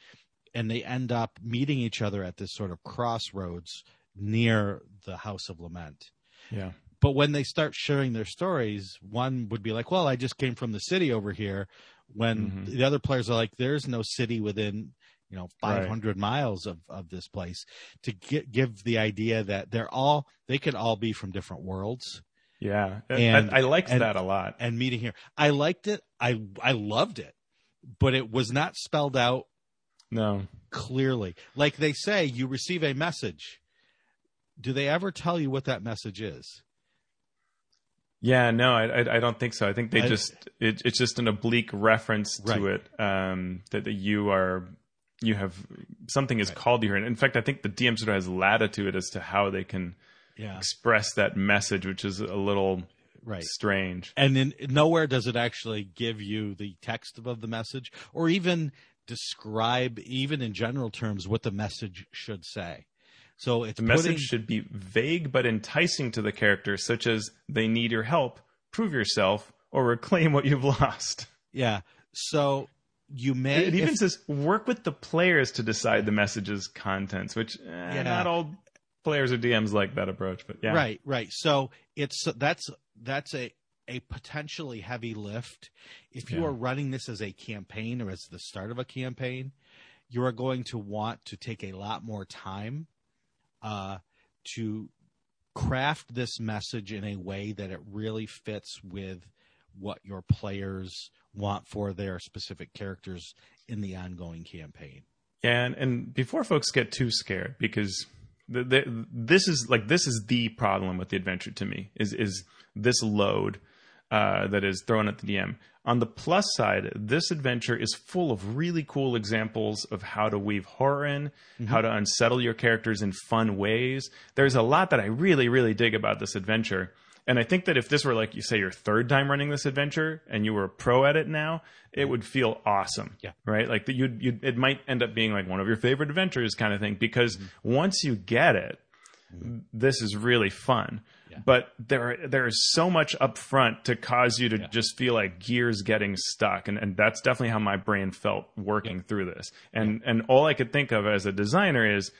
and they end up meeting each other at this sort of crossroads near the House of Lament. Yeah. But when they start sharing their stories, one would be like, "Well, I just came from the city over here," when mm-hmm. the other players are like, "There's no city within." you know 500 right. miles of, of this place to get, give the idea that they're all they could all be from different worlds yeah, and I, I liked and, that a lot. And meeting here, I liked it. I I loved it, but it was not spelled out. No, clearly, like they say, you receive a message. Do they ever tell you what that message is? Yeah, no, I, I, don't think so. I think they I, just it, it's just an oblique reference to it um, that, that you are you have something is right. called here, and in fact, I think the DM sort of has latitude as to how they can yeah. express that message, which is a little right. strange. And in nowhere does it actually give you the text of the message, or even describe, even in general terms, what the message should say. So it's the putting... message should be vague but enticing to the character, such as "They need your help. Prove yourself, or reclaim what you've lost." Yeah. So you may. It even if, says work with the players to decide the message's contents, which eh, yeah. not all players or DMs like that approach, but yeah. Right, right. So it's that's that's a a potentially heavy lift. If you yeah. are running this as a campaign or as the start of a campaign, you are going to want to take a lot more time uh, to craft this message in a way that it really fits with what your players want for their specific characters in the ongoing campaign. Yeah, and, and before folks get too scared, because the, the, this is like this is the problem with the adventure to me is is this load uh, that is thrown at the DM. On the plus side, this adventure is full of really cool examples of how to weave horror in, mm-hmm. how to unsettle your characters in fun ways. There's a lot that I really, really dig about this adventure. And I think that if this were like you say your third time running this adventure and you were a pro at it now, it would feel awesome. Yeah. Right? Like that you'd, you'd it might end up being like one of your favorite adventures kind of thing because mm-hmm. once you get it, mm-hmm. this is really fun. But there there is so much up front to cause you to yeah. just feel like gears getting stuck, and, and that's definitely how my brain felt working yeah. through this. And and all I could think of as a designer is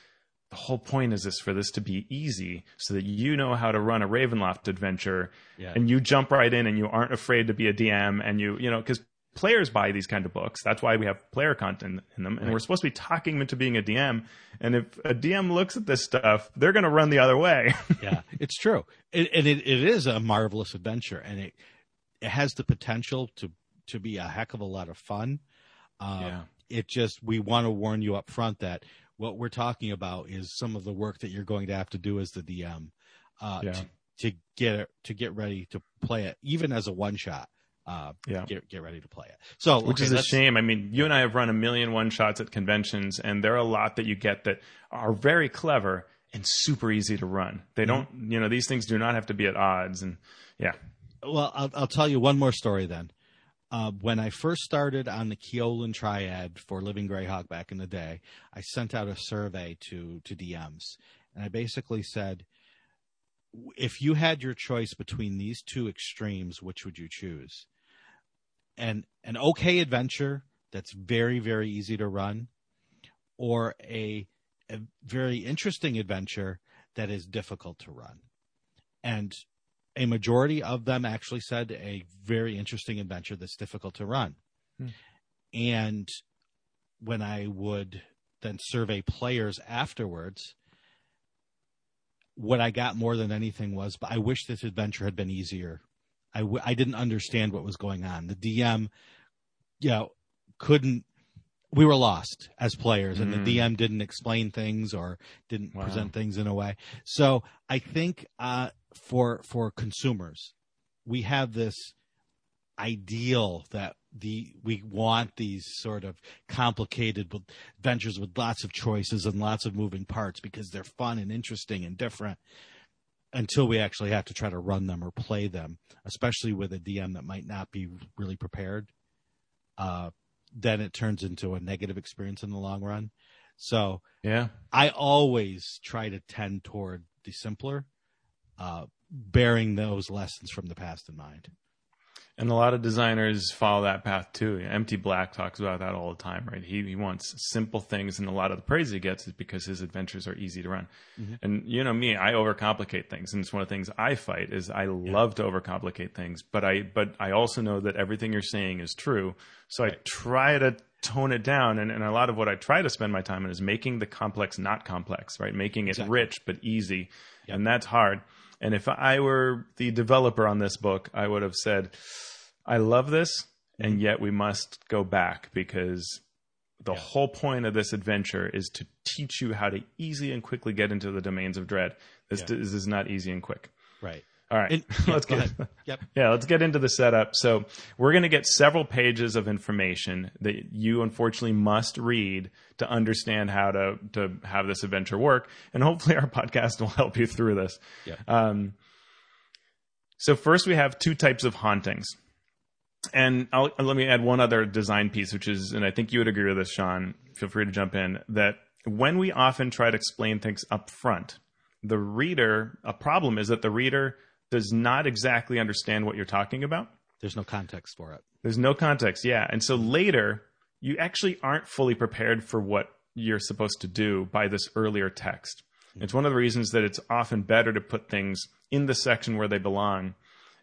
the whole point is this for this to be easy so that you know how to run a Ravenloft adventure yeah. and you jump right in and you aren't afraid to be a DM and you you know because players buy these kind of books. That's why we have player content in them. And right. we're supposed to be talking them into being a DM. And if a DM looks at this stuff, they're going to run the other way. yeah, it's true. It, and it, it is a marvelous adventure. And it, it has the potential to, to be a heck of a lot of fun. Um, yeah. It just, we want to warn you up front that what we're talking about is some of the work that you're going to have to do as the DM uh, yeah. to, to get it, to get ready to play it, even as a one shot uh, yeah. get get ready to play it. So, which okay, is a shame. I mean, you and I have run a million one shots at conventions, and there are a lot that you get that are very clever and super easy to run. They mm-hmm. don't, you know, these things do not have to be at odds, and yeah. Well, I'll, I'll tell you one more story then. Uh, when I first started on the Keoland Triad for Living Greyhawk back in the day, I sent out a survey to to DMs, and I basically said, if you had your choice between these two extremes, which would you choose? And an okay adventure that's very very easy to run, or a, a very interesting adventure that is difficult to run, and a majority of them actually said a very interesting adventure that's difficult to run. Hmm. And when I would then survey players afterwards, what I got more than anything was, I wish this adventure had been easier I w- I didn't understand what was going on. The DM, you know, couldn't. We were lost as players, and mm. the DM didn't explain things or didn't wow. present things in a way. So I think uh, for for consumers, we have this ideal that the we want these sort of complicated adventures with lots of choices and lots of moving parts because they're fun and interesting and different until we actually have to try to run them or play them, especially with a DM that might not be really prepared. Uh, then it turns into a negative experience in the long run. So yeah, I always try to tend toward the simpler, uh, bearing those lessons from the past in mind. And a lot of designers follow that path too. M.T. Black talks about that all the time, right? He he wants simple things, and a lot of the praise he gets is because his adventures are easy to run. Mm-hmm. And you know me, I overcomplicate things, and it's one of the things I fight is I yeah. love to overcomplicate things, but I but I also know that everything you're saying is true, so. I try to tone it down. And, and a lot of what I try to spend my time on is making the complex not complex, right? Making it exactly. rich but easy, yep. and that's hard. And if I were the developer on this book, I would have said, I love this, and mm-hmm. yet we must go back because the yeah. whole point of this adventure is to teach you how to easily and quickly get into the domains of dread. This, yeah. this is not easy and quick. Right. All right, and, let's get yep. yeah, let's get into the setup. So we're going to get several pages of information that you unfortunately must read to understand how to to have this adventure work, and hopefully our podcast will help you through this. Yeah. Um, so first we have two types of hauntings, and I'll, let me add one other design piece, which is, and I think you would agree with this, Sean. Feel free to jump in. That when we often try to explain things up front, the reader, a problem is that the reader does not exactly understand what you're talking about. There's no context for it. There's no context, yeah. And so later, you actually aren't fully prepared for what you're supposed to do by this earlier text. Mm-hmm. It's one of the reasons that it's often better to put things in the section where they belong.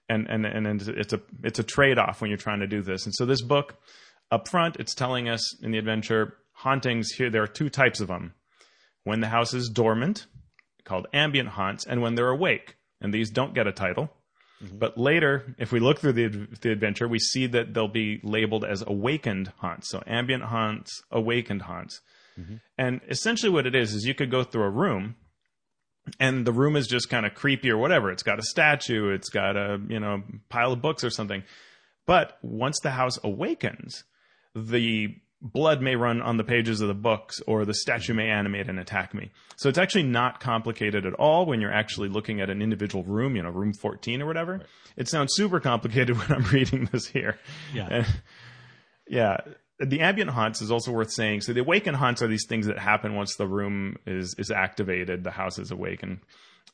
And, and, and it's a, it's a trade off when you're trying to do this. And so this book up front, it's telling us in the adventure hauntings here, there are two types of them. When the house is dormant, called ambient haunts, and when they're awake. And these don't get a title. Mm-hmm. But later, if we look through the, the adventure, we see that they'll be labeled as awakened haunts. So ambient haunts, awakened haunts. Mm-hmm. And essentially what it is, is you could go through a room and the room is just kind of creepy or whatever. It's got a statue, it's got a, you know, pile of books or something. But once the house awakens, the blood may run on the pages of the books or the statue may animate and attack me. So it's actually not complicated at all when you're actually looking at an individual room, you know, room 14 or whatever. Right. It sounds super complicated when I'm reading this here. Yeah. And, yeah the ambient haunts is also worth saying. So the awakened haunts are these things that happen once the room is is activated, the house is awakened.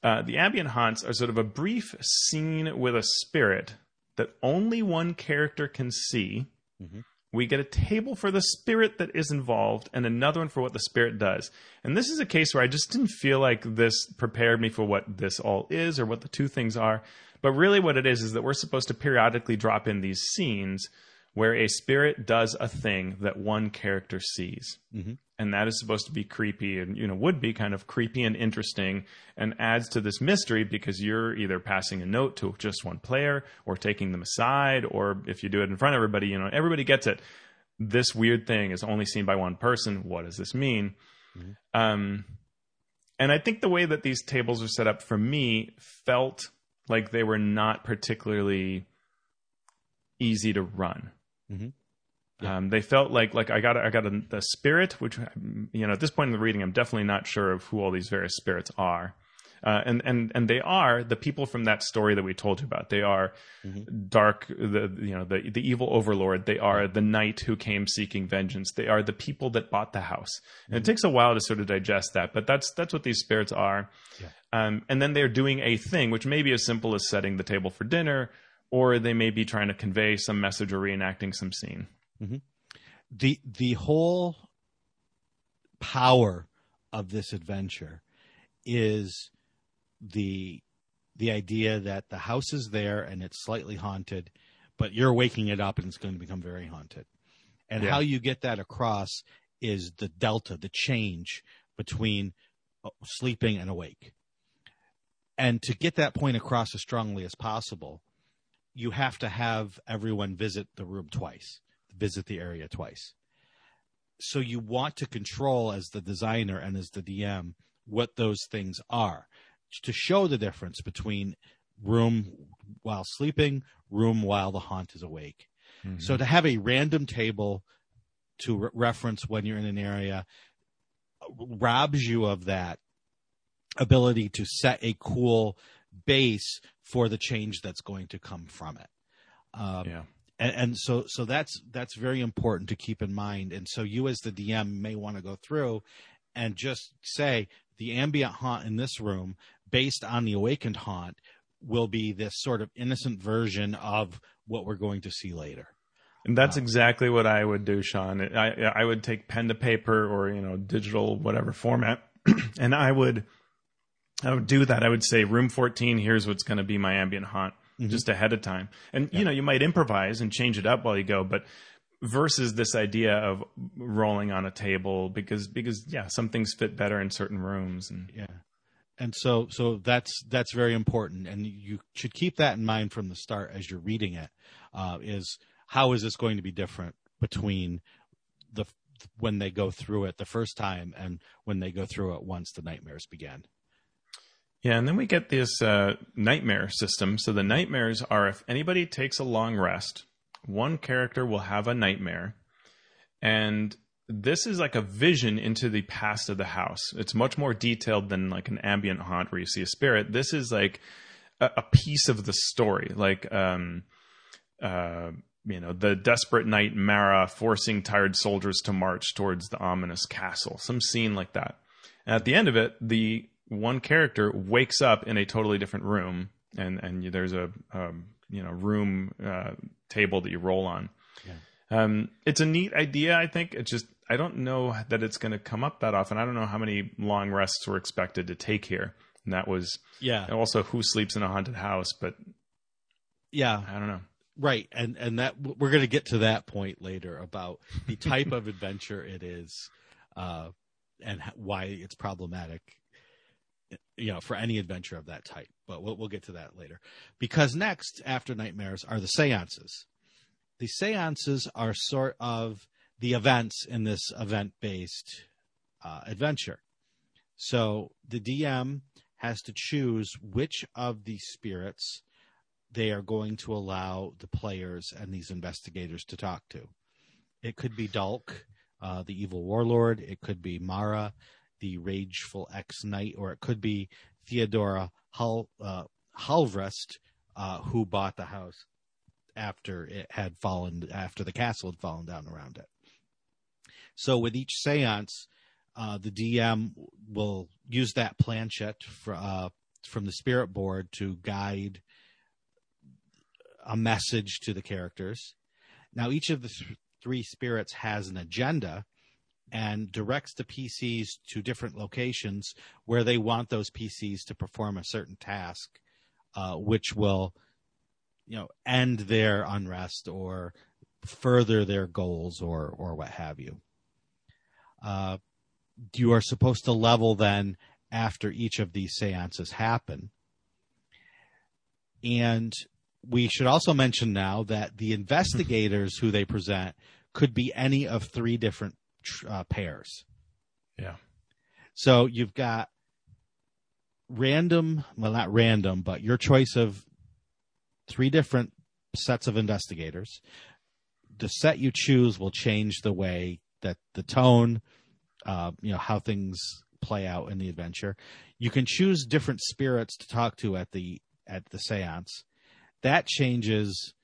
Uh, the ambient haunts are sort of a brief scene with a spirit that only one character can see. Mm-hmm. We get a table for the spirit that is involved and another one for what the spirit does. And this is a case where I just didn't feel like this prepared me for what this all is or what the two things are. But really, what it is is that we're supposed to periodically drop in these scenes where a spirit does a thing that one character sees. Mm-hmm. And that is supposed to be creepy and, you know, would be kind of creepy and interesting and adds to this mystery because you're either passing a note to just one player or taking them aside, or if you do it in front of everybody, you know, everybody gets it. This weird thing is only seen by one person. What does this mean? Mm-hmm. Um, and I think the way that these tables are set up for me felt like they were not particularly easy to run. Mm-hmm. Yeah. Um, they felt like like I got I got a, the spirit, which you know at this point in the reading, I'm definitely not sure of who all these various spirits are. Uh, and and and they are the people from that story that we told you about. They are mm-hmm. dark, the you know the the evil overlord. They are the knight who came seeking vengeance. They are the people that bought the house. And mm-hmm. it takes a while to sort of digest that, but that's that's what these spirits are. Yeah. Um, and then they're doing a thing, which may be as simple as setting the table for dinner, or they may be trying to convey some message or reenacting some scene. Mm-hmm. The the whole power of this adventure is the the idea that the house is there and it's slightly haunted, but you're waking it up and it's going to become very haunted. And yeah. how you get that across is the delta, the change between uh, sleeping and awake. And to get that point across as strongly as possible, you have to have everyone visit the room twice, visit the area twice. So you want to control as the designer and as the DM what those things are to show the difference between room while sleeping, room while the haunt is awake. Mm-hmm. So to have a random table to re- reference when you're in an area robs you of that ability to set a cool base for the change that's going to come from it. Um, yeah. And, and, so, so that's that's very important to keep in mind. And so, you as the DM may want to go through and just say the ambient haunt in this room, based on the awakened haunt, will be this sort of innocent version of what we're going to see later. And that's um, exactly what I would do, Sean. I I would take pen to paper or you know digital whatever format, and I would I would do that. I would say room 14, here's what's going to be my ambient haunt mm-hmm. just ahead of time. And, yeah. you know, you might improvise and change it up while you go, but versus this idea of rolling on a table because, because yeah, some things fit better in certain rooms. And yeah. And so, so that's, that's very important. And you should keep that in mind from the start as you're reading it, uh, is how is this going to be different between the, when they go through it the first time and when they go through it once the nightmares begin. Yeah, and then we get this uh, nightmare system. So the nightmares are if anybody takes a long rest, one character will have a nightmare. And this is like a vision into the past of the house. It's much more detailed than like an ambient haunt where you see a spirit. This is like a, a piece of the story. Like, um, uh, you know, the desperate knight Mara forcing tired soldiers to march towards the ominous castle. Some scene like that. And at the end of it, the one character wakes up in a totally different room, and and there's a um, you know room uh, table that you roll on. Yeah. Um, it's a neat idea. I think it's just I don't know that it's going to come up that often. I don't know how many long rests we're expected to take here. And that was yeah. Also, who sleeps in a haunted house? But yeah, I don't know. Right, and and that we're going to get to that point later about the type of adventure it is, uh, and why it's problematic. You know, for any adventure of that type, but we'll we'll get to that later. Because next, after nightmares, are the seances. The seances are sort of the events in this event-based uh, adventure. So the DM has to choose which of the spirits they are going to allow the players and these investigators to talk to. It could be Dulk, uh, the evil warlord. It could be Mara, the rageful ex knight, or it could be Theodora Hal, uh, Halvrest, uh, who bought the house after it had fallen, after the castle had fallen down around it. So with each seance, uh, the DM will use that planchette for, uh, from the spirit board to guide a message to the characters. Now, each of the th- three spirits has an agenda and directs the PCs to different locations where they want those PCs to perform a certain task, uh, which will, you know, end their unrest or further their goals or or what have you. Uh, you are supposed to level then after each of these seances happen. And we should also mention now that the investigators who they present could be any of three different uh, pairs. Yeah. So you've got random, well, not random, but your choice of three different sets of investigators. The set you choose will change the way that the tone, uh, you know, how things play out in the adventure. You can choose different spirits to talk to at the at the séance that changes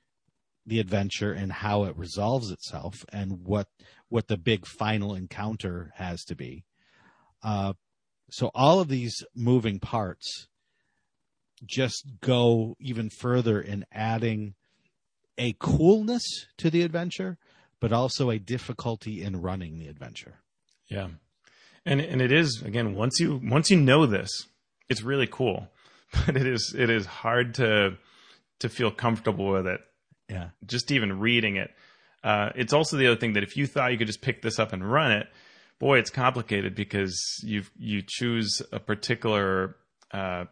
the adventure and how it resolves itself and what what the big final encounter has to be. Uh, so all of these moving parts just go even further in adding a coolness to the adventure, but also a difficulty in running the adventure. Yeah. And and it is again once you once you know this, it's really cool. But it is it is hard to to feel comfortable with it. Yeah. Just even reading it. Uh, it's also the other thing that if you thought you could just pick this up and run it, boy, it's complicated because you you choose a particular uh,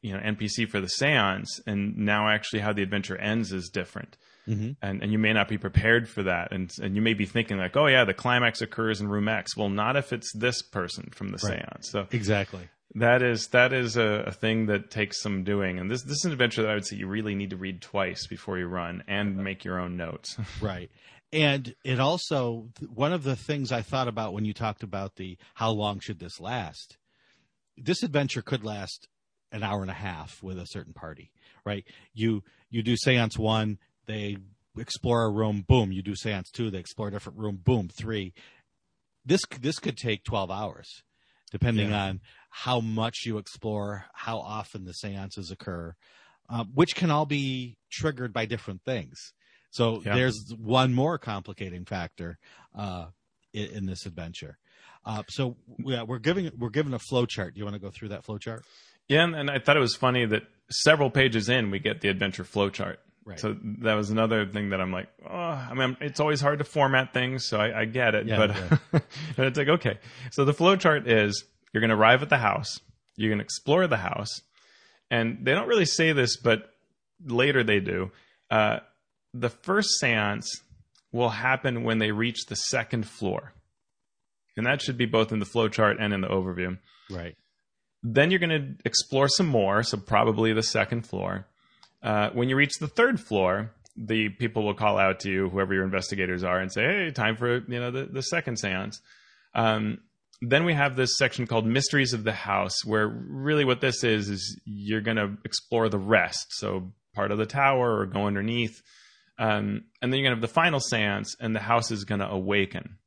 you know NPC for the seance, and now actually how the adventure ends is different. Mm-hmm. And and you may not be prepared for that, and and you may be thinking like, oh yeah, the climax occurs in room X. Well, not if it's this person from the right. seance. So exactly, that is that is a, a, thing that takes some doing, and this this is an adventure that I would say you really need to read twice before you run and make your own notes. right, and it also one of the things I thought about when you talked about the how long should this last. This adventure could last an hour and a half with a certain party, right? You you do seance one, they explore a room, boom. You do seance two, they explore a different room, boom. Three, this this could take twelve hours, depending yeah. on how much you explore, how often the seances occur, uh, which can all be triggered by different things. So yeah. there's one more complicating factor uh, in, in, this adventure. Uh, so yeah, we're giving we're given a flow chart. Do you want to go through that flow chart? Yeah, and, and I thought it was funny that several pages in we get the adventure flow chart. Right. So that was another thing that I'm like, oh, I mean, it's always hard to format things, so I, I get it, yeah, but yeah. it's like okay. So the flow chart is you're going to arrive at the house. You're going to explore the house. And they don't really say this, but later they do. Uh, the first seance will happen when they reach the second floor. And that should be both in the flowchart and in the overview. Right. Then you're going to explore some more, so probably the second floor. Uh, when you reach the third floor, the people will call out to you, whoever your investigators are, and say, "Hey, time for you know the, the second séance." Um, then we have this section called Mysteries of the House, where really what this is is you're going to explore the rest. So part of the tower or go underneath. Um, and then you're going to have the final seance, and the house is going to awaken.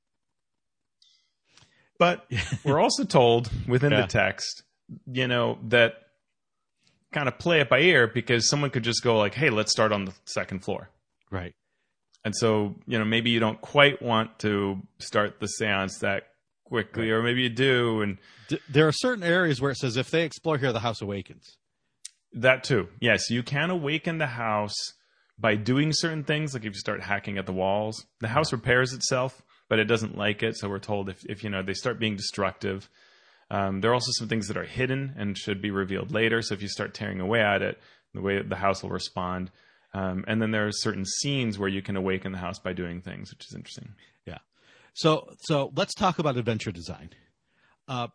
But we're also told within yeah. the text, you know, that kind of play it by ear because someone could just go like, "Hey, let's start on the second floor." Right. and so you know maybe you don't quite want to start the séance that quickly, or maybe you do. And D- there are certain areas where it says if they explore here, the house awakens. That too, yes, you can awaken the house by doing certain things. Like if you start hacking at the walls, the house repairs itself, but it doesn't like it. So we're told if if you know they start being destructive. Um, there are also some things that are hidden and should be revealed later. So if you start tearing away at it, the way the house will respond. Um, and then there are certain scenes where you can awaken the house by doing things, which is interesting. So so let's talk about adventure design. Uh,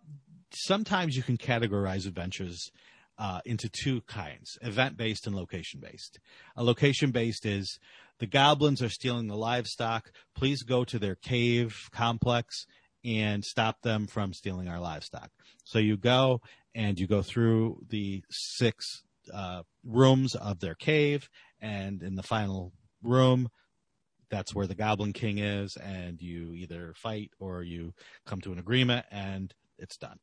sometimes you can categorize adventures uh, into two kinds: event based and location based. A location based is the goblins are stealing the livestock. Please go to their cave complex and stop them from stealing our livestock. So you go and you go through the six uh, rooms of their cave, and in the final room, that's where the Goblin King is, and you either fight or you come to an agreement, and it's done.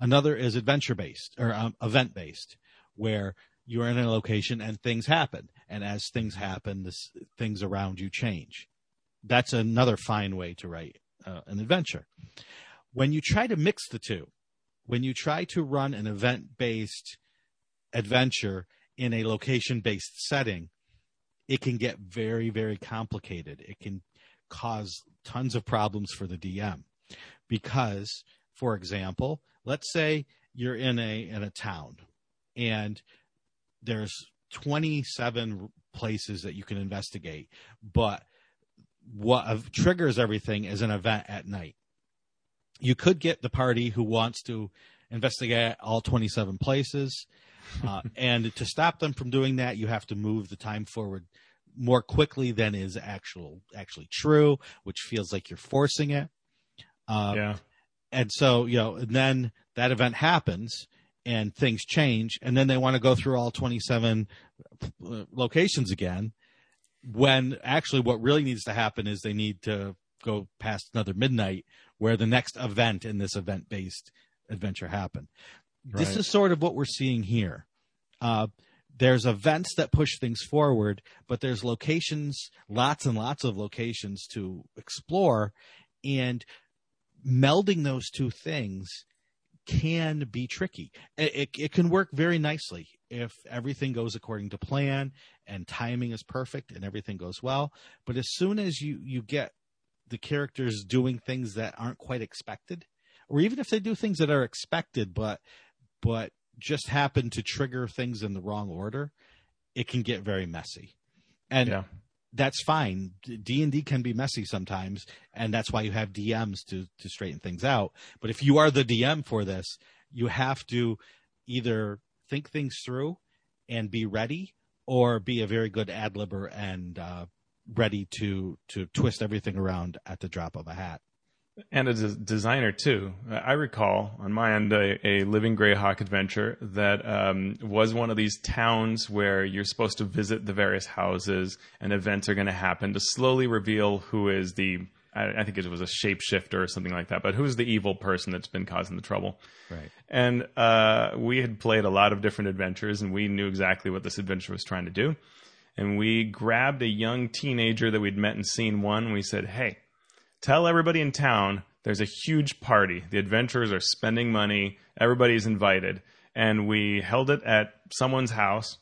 Another is adventure based or um, event based, where you're in a location and things happen, and as things happen, this, things around you change. That's another fine way to write uh, an adventure. When you try to mix the two, when you try to run an event based adventure in a location based setting, it can get very, very complicated. It can cause tons of problems for the DM because, for example, let's say you're in a in a town and there's 27 places that you can investigate, but what uh, triggers everything is an event at night. You could get the party who wants to investigate all 27 places uh, and to stop them from doing that, you have to move the time forward more quickly than is actual actually true, which feels like you're forcing it. Um, yeah. And so, you know, and then that event happens and things change, and then they want to go through all 27 uh, locations again. When actually, what really needs to happen is they need to go past another midnight where the next event in this event based adventure happen. Right. This is sort of what we're seeing here. Uh, there's events that push things forward, but there's locations, lots and lots of locations to explore, and melding those two things can be tricky. It, it, it, can work very nicely if everything goes according to plan and timing is perfect and everything goes well. But as soon as you, you get the characters doing things that aren't quite expected, or even if they do things that are expected, but but just happen to trigger things in the wrong order, it can get very messy. And yeah. that's fine. D and D can be messy sometimes, and that's why you have DMs to to straighten things out. But if you are the DM for this, you have to either think things through and be ready, or be a very good ad libber and uh, ready to to twist everything around at the drop of a hat and a designer too. I recall on my end a, a Living Greyhawk adventure that um, was one of these towns where you're supposed to visit the various houses and events are going to happen to slowly reveal who is the. I, I think it was a shapeshifter or something like that, but who's the evil person that's been causing the trouble? Right. And uh, we had played a lot of different adventures, and we knew exactly what this adventure was trying to do. And we grabbed a young teenager that we'd met in scene one. And we said, "Hey, tell everybody in town there's a huge party. The adventurers are spending money. Everybody's invited. And we held it at someone's house.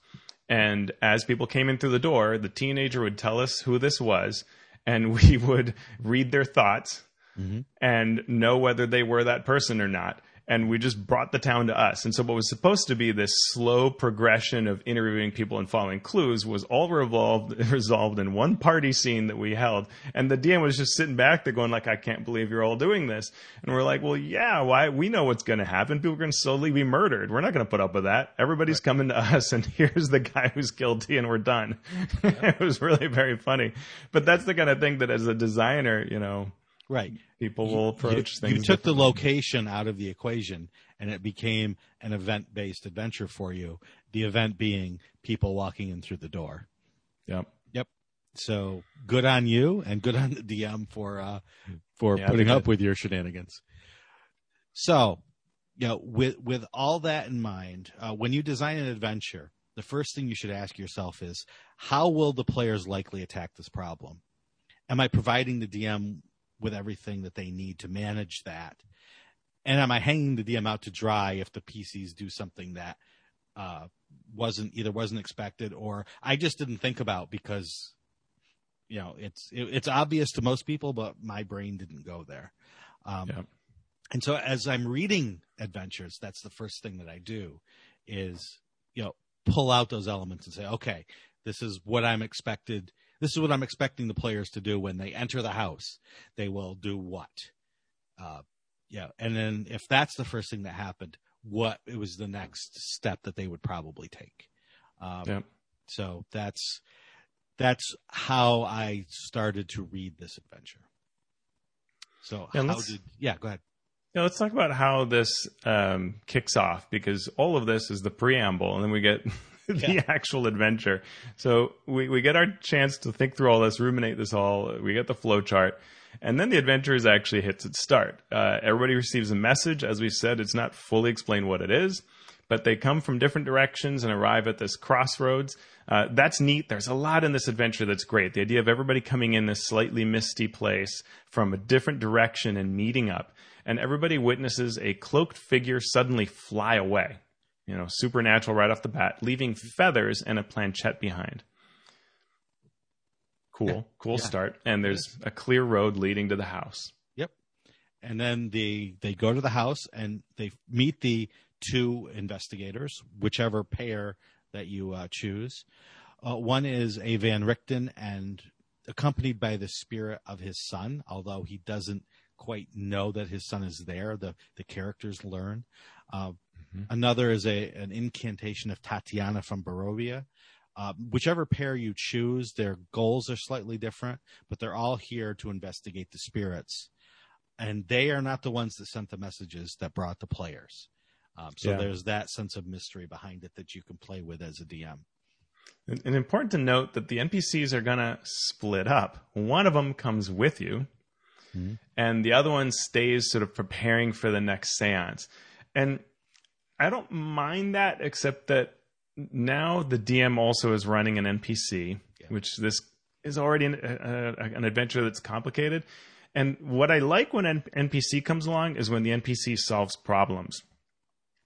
And as people came in through the door, the teenager would tell us who this was, and we would read their thoughts mm-hmm. and know whether they were that person or not and we just brought the town to us. And so what was supposed to be this slow progression of interviewing people and following clues was all revolved resolved in one party scene that we held. And the DM was just sitting back there going like, I can't believe you're all doing this. And we're like, well, yeah, why? We know what's going to happen. People are going to slowly be murdered. We're not going to put up with that. Everybody's right. coming to us and here's the guy who's guilty and we're done. it was really very funny. But that's the kind of thing that as a designer, you know, Right. People will approach you, things. You took the location out of the equation and it became an event based adventure for you. The event being people walking in through the door. Yep. Yep. So good on you and good on the DM for uh for yeah, putting up with your shenanigans. So, you know, with with all that in mind, uh, when you design an adventure, the first thing you should ask yourself is how will the players likely attack this problem? Am I providing the DM with everything that they need to manage that? And am I hanging the DM out to dry if the PCs do something that uh, wasn't either wasn't expected or I just didn't think about because you know it's it, it's obvious to most people, but my brain didn't go there. Um, yeah. And so as I'm reading adventures, that's the first thing that I do is you know pull out those elements and say, okay, this is what I'm expected. This is what I'm expecting the players to do when they enter the house. They will do what? Uh, yeah. And then if that's the first thing that happened, what it was the next step that they would probably take. Um, yeah. So that's that's how I started to read this adventure. So yeah, how did yeah? Go ahead. Yeah, let's talk about how this um, kicks off because all of this is the preamble, and then we get the yeah. actual adventure. So we, we get our chance to think through all this, ruminate this all. We get the flow chart. And then the adventure is actually hits its start. Uh, everybody receives a message. As we said, it's not fully explained what it is, but they come from different directions and arrive at this crossroads. Uh, that's neat. There's a lot in this adventure that's great. The idea of everybody coming in this slightly misty place from a different direction and meeting up. And everybody witnesses a cloaked figure suddenly fly away you know, supernatural right off the bat, leaving feathers and a planchette behind. Cool, yeah. cool yeah. start. And there's a clear road leading to the house. Yep. And then they they go to the house and they meet the two investigators, whichever pair that you uh, choose. Uh, one is a Van Richten and accompanied by the spirit of his son, although he doesn't quite know that his son is there. The the characters learn. Uh, Mm-hmm. Another is a an incantation of Tatiana from Barovia. Uh, whichever pair you choose, their goals are slightly different, but they're all here to investigate the spirits. And they are not the ones that sent the messages that brought the players. Um, so yeah. there's that sense of mystery behind it that you can play with as a DM. And important to note that the NPCs are going to split up. One of them comes with you, mm-hmm. and the other one stays sort of preparing for the next seance. And I don't mind that, except that now the DM also is running an NPC, yeah. which this is already an, uh, an, adventure that's complicated. And what I like when an NPC comes along is when the NPC solves problems.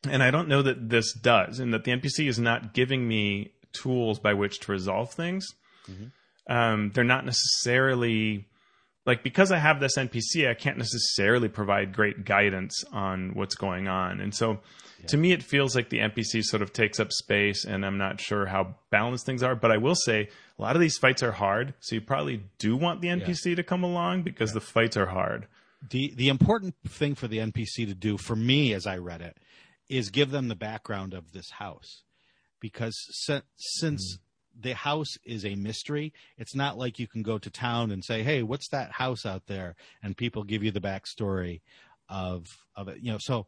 And I don't know that this does, and that the NPC is not giving me tools by which to resolve things. Mm-hmm. Um, they're not necessarily like because I have this NPC, I can't necessarily provide great guidance on what's going on. And so yeah. to me, it feels like the NPC sort of takes up space, and I'm not sure how balanced things are. But I will say a lot of these fights are hard, so you probably do want the NPC yeah. to come along because yeah. the fights are hard. The the important thing for the NPC to do, for me as I read it, is give them the background of this house, because since, since mm the house is a mystery. It's not like you can go to town and say, "Hey, what's that house out there?" and people give you the backstory of of it. You know, so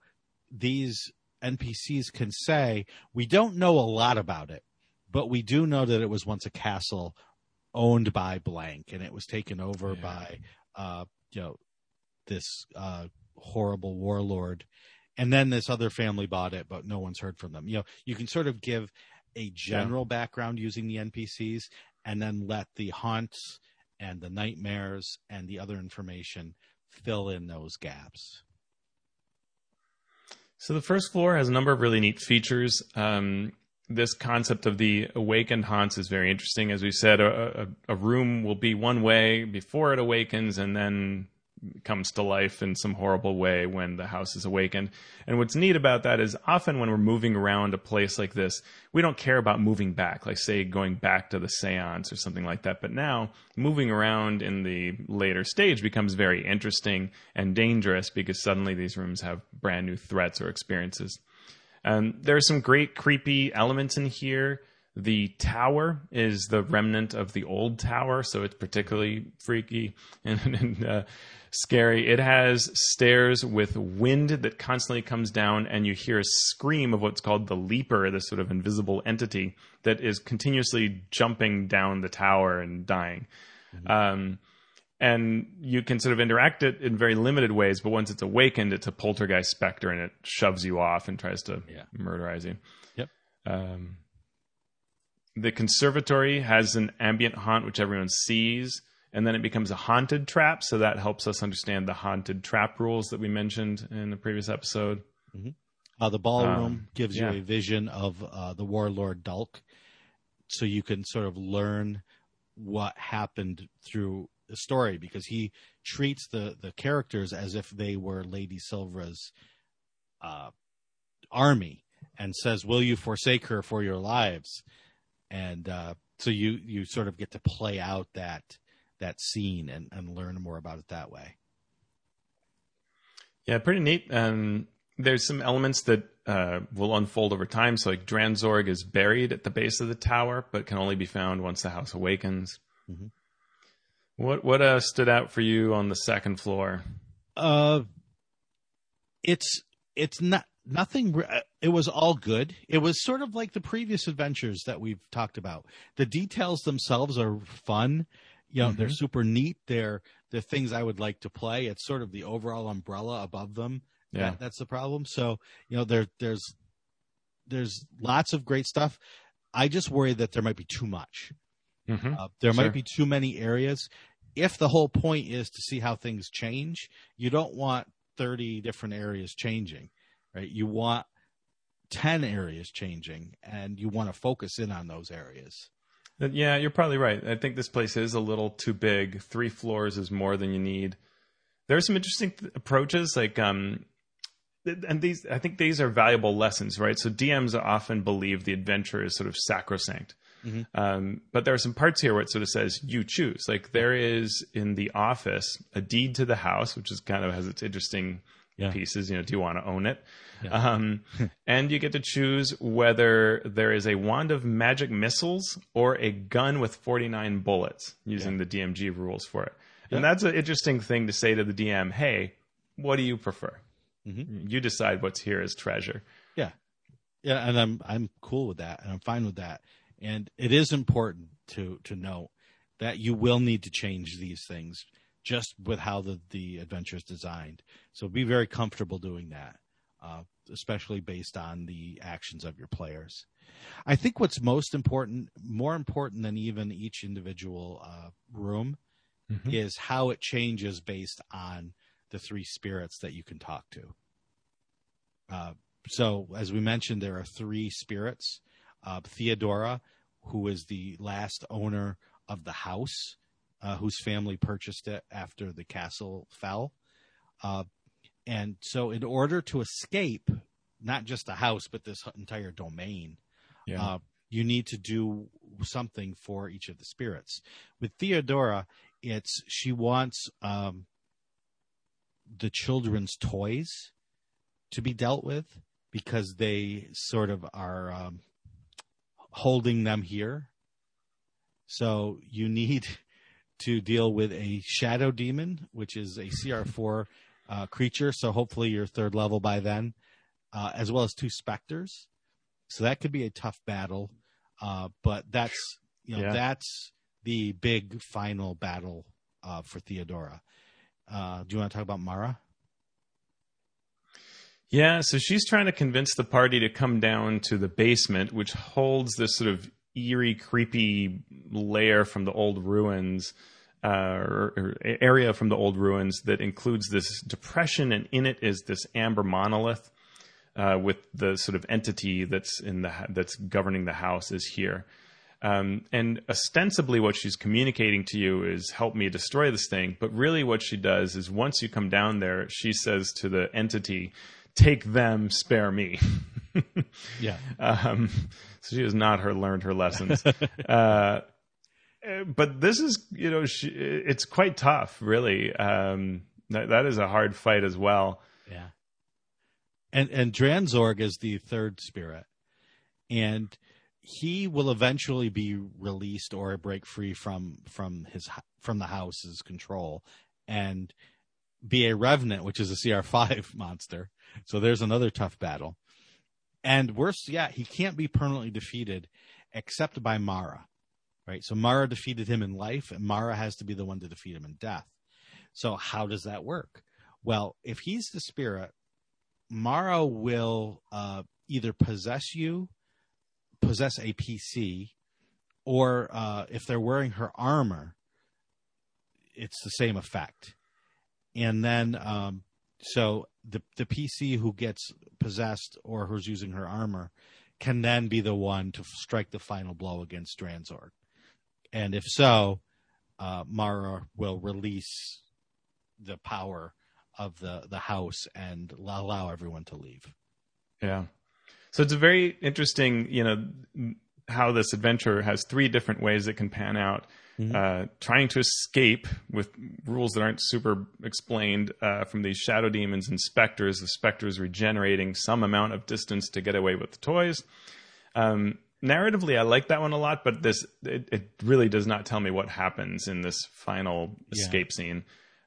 these NPCs can say, "We don't know a lot about it, but we do know that it was once a castle owned by blank, and it was taken over yeah. by, uh, you know, this uh, horrible warlord." And then this other family bought it, but no one's heard from them. You know, you can sort of give a general yeah. background using the NPCs and then let the haunts and the nightmares and the other information fill in those gaps. So the first floor has a number of really neat features. Um, this concept of the awakened haunts is very interesting. As we said, a, a, a, room will be one way before it awakens, and then comes to life in some horrible way when the house is awakened. And what's neat about that is often when we're moving around a place like this, we don't care about moving back, like say going back to the seance or something like that. But now moving around in the later stage becomes very interesting and dangerous because suddenly these rooms have brand new threats or experiences. Um, there are some great creepy elements in here. The tower is the remnant of the old tower, so it's particularly freaky and, and uh, scary. It has stairs with wind that constantly comes down, and you hear a scream of what's called the leaper, this sort of invisible entity that is continuously jumping down the tower and dying. Mm-hmm. Um, and you can sort of interact it in very limited ways, but once it's awakened, it's a poltergeist specter, and it shoves you off and tries to yeah. murderize you. Yep. Um, the conservatory has an ambient haunt which everyone sees, and then it becomes a haunted trap. So that helps us understand the haunted trap rules that we mentioned in the previous episode. Mm-hmm. Uh, the ballroom um, gives yeah. you a vision of uh, the warlord Dulk, so you can sort of learn what happened through the story because he treats the the characters as if they were Lady Sylvra's uh, army and says, "Will you forsake her for your lives?" And uh, so you you sort of get to play out that that scene and, and learn more about it that way. Yeah, pretty neat. Um, there's some elements that uh, will unfold over time. So, like Dranzorg is buried at the base of the tower, but can only be found once the house awakens. Mm-hmm. What what uh, stood out for you on the second floor? Uh, it's it's not nothing uh, it was all good. It was sort of like the previous adventures that we've talked about. The details themselves are fun. You know mm-hmm. they're super neat. They're they're things i would like to play. It's sort of the overall umbrella above them yeah. that, that's the problem. So you know there there's there's lots of great stuff. I just worry that there might be too much. Mm-hmm. uh, there sure. might be too many areas. If the whole point is to see how things change you don't want 30 different areas changing right? You want 10 areas changing and you want to focus in on those areas. Yeah, you're probably right. I think this place is a little too big. Three floors is more than you need. There are some interesting th- approaches, like, um, and these, I think these are valuable lessons, right? So DMs often believe the adventure is sort of sacrosanct. Mm-hmm. Um, but there are some parts here where it sort of says you choose. Like there is in the office a deed to the house, which is kind of has its interesting yeah. pieces. You know, do you want to own it? Yeah. Um, and you get to choose whether there is a wand of magic missiles or a gun with 49 bullets using yeah. the DMG rules for it. And that's an interesting thing to say to the DM hey, what do you prefer? Mm-hmm. You decide what's here as treasure. Yeah. Yeah. And I'm, I'm cool with that and I'm fine with that. And it is important to, to note that you will need to change these things just with how the, the adventure is designed. So be very comfortable doing that, uh, especially based on the actions of your players. I think what's most important, more important than even each individual uh, room, mm-hmm. is how it changes based on the three spirits that you can talk to. Uh, so, as we mentioned, there are three spirits. Uh, Theodora, who is the last owner of the house, uh, whose family purchased it after the castle fell. And so, in order to escape not just the house, but this entire domain, yeah. uh, you need to do something for each of the spirits. With Theodora, it's she wants um, the children's toys to be dealt with because they sort of are um, holding them here. So you need to deal with a shadow demon, which is a CR4 uh, creature. So hopefully you're third level by then, uh, as well as two specters. So that could be a tough battle. Uh, but that's you know yeah. that's the big final battle uh, for Theodora. Uh, do you want to talk about Mara? Yeah, so she's trying to convince the party to come down to the basement, which holds this sort of eerie, creepy layer from the old ruins, uh, or, or, area from the old ruins that includes this depression, and in it is this amber monolith uh, with the sort of entity that's in the that's governing the house is here. Um, and ostensibly, what she's communicating to you is help me destroy this thing. But really, what she does is once you come down there, she says to the entity, take them, spare me. yeah. Um, so she has not her learned her lessons. uh, but this is, you know, she, it's quite tough, really. Um, that, that is a hard fight as well. Yeah. And and Dranzorg is the third spirit, and he will eventually be released or break free from from his from the house's control, and be a revenant, which is a CR5 monster. So there's another tough battle. And worse, yeah, he can't be permanently defeated except by Mara. Right? So Mara defeated him in life, and Mara has to be the one to defeat him in death. So how does that work? Well, if he's the spirit, Mara will uh, either possess you, possess a PC, or uh, if they're wearing her armor, it's the same effect. And then, um, so the the PC who gets possessed or who's using her armor can then be the one to strike the final blow against Dranzorg. And if so, uh, Mara will release the power of the the house and allow everyone to leave. Yeah. So it's a very interesting, you know, how this adventure has three different ways it can pan out. Mm-hmm. Uh, trying to escape with rules that aren't super explained uh, from these shadow demons and specters. The specters regenerating some amount of distance to get away with the toys. Um, narratively, I like that one a lot, but this it, it, really does not tell me what happens in this final yeah. escape scene.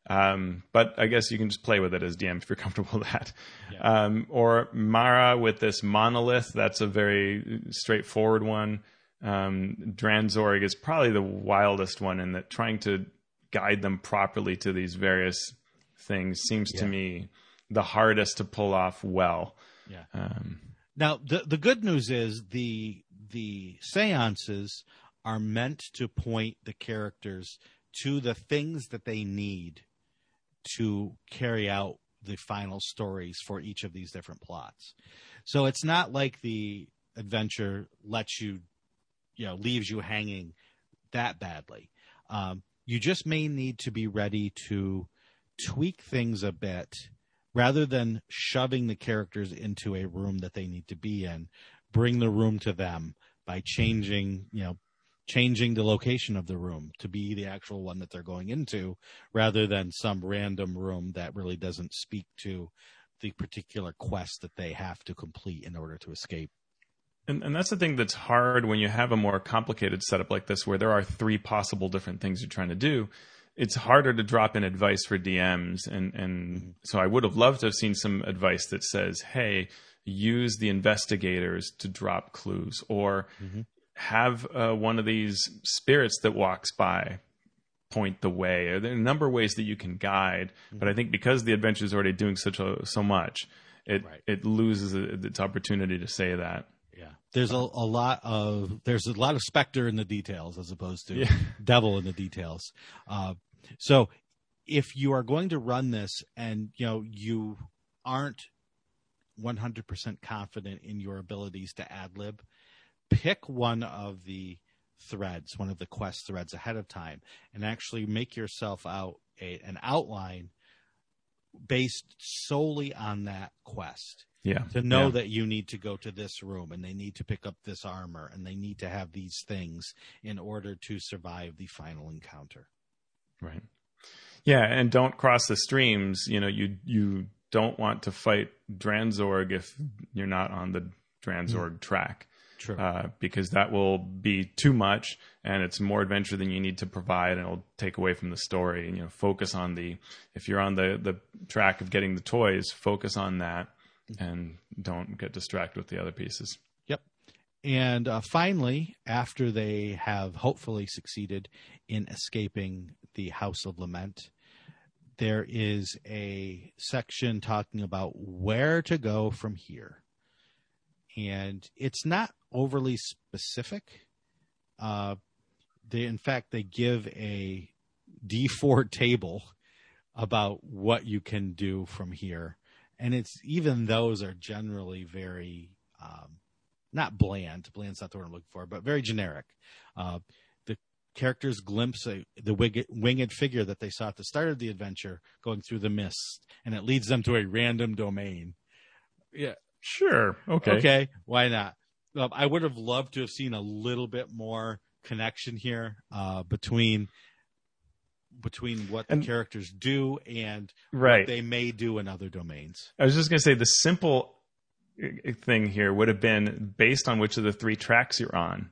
Um, but I guess you can just play with it as DM if you're comfortable with that. Yeah. Um, or Mara with this monolith. That's a very straightforward one. Um, Dranzorg is probably the wildest one in that trying to guide them properly to these various things seems yeah. to me the hardest to pull off well. Yeah. Um, now the the good news is the the seances are meant to point the characters to the things that they need to carry out the final stories for each of these different plots. So it's not like the adventure lets you, you know, leaves you hanging that badly. Um, you just may need to be ready to tweak things a bit rather than shoving the characters into a room that they need to be in. Bring the room to them by changing, you know, changing the location of the room to be the actual one that they're going into rather than some random room that really doesn't speak to the particular quest that they have to complete in order to escape. And, and that's the thing that's hard when you have a more complicated setup like this where there are three possible different things you're trying to do. It's harder to drop in advice for DMs. And, and mm-hmm. so I would have loved to have seen some advice that says, hey, use the investigators to drop clues or mm-hmm have uh, one of these spirits that walks by point the way. There are a number of ways that you can guide, mm-hmm. but I think because the adventure is already doing such a, so much, it right. it loses its opportunity to say that. Yeah, there's a, a lot of there's a lot of specter in the details as opposed to yeah. devil in the details. Uh, so if you are going to run this and you know you aren't 100% confident in your abilities to ad lib, pick one of the threads, one of the quest threads ahead of time, and actually make yourself out a, an outline based solely on that quest. Yeah. To know yeah. that you need to go to this room and they need to pick up this armor and they need to have these things in order to survive the final encounter. Right. Yeah, and don't cross the streams. You know, you you don't want to fight Dranzorg if you're not on the Dranzorg mm. track. True. Uh, because that will be too much and it's more adventure than you need to provide and it'll take away from the story and you know focus on the if you're on the the track of getting the toys focus on that and don't get distracted with the other pieces yep and uh, finally after they have hopefully succeeded in escaping the house of lament there is a section talking about where to go from here and it's not overly specific. Uh, they, in fact, they give a D4 table about what you can do from here, and it's even those are generally very um, not bland. Bland's not the word I'm looking for, but very generic. Uh, characters glimpse a, the winged, winged figure that they saw at the start of the adventure going through the mist, and it leads them to a random domain. Yeah, sure, okay, okay, why not? I would have loved to have seen a little bit more connection here uh, between between what the characters do and right. what they may do in other domains. I was just going to say the simple uh, thing here would have been based on which of the three tracks you're on.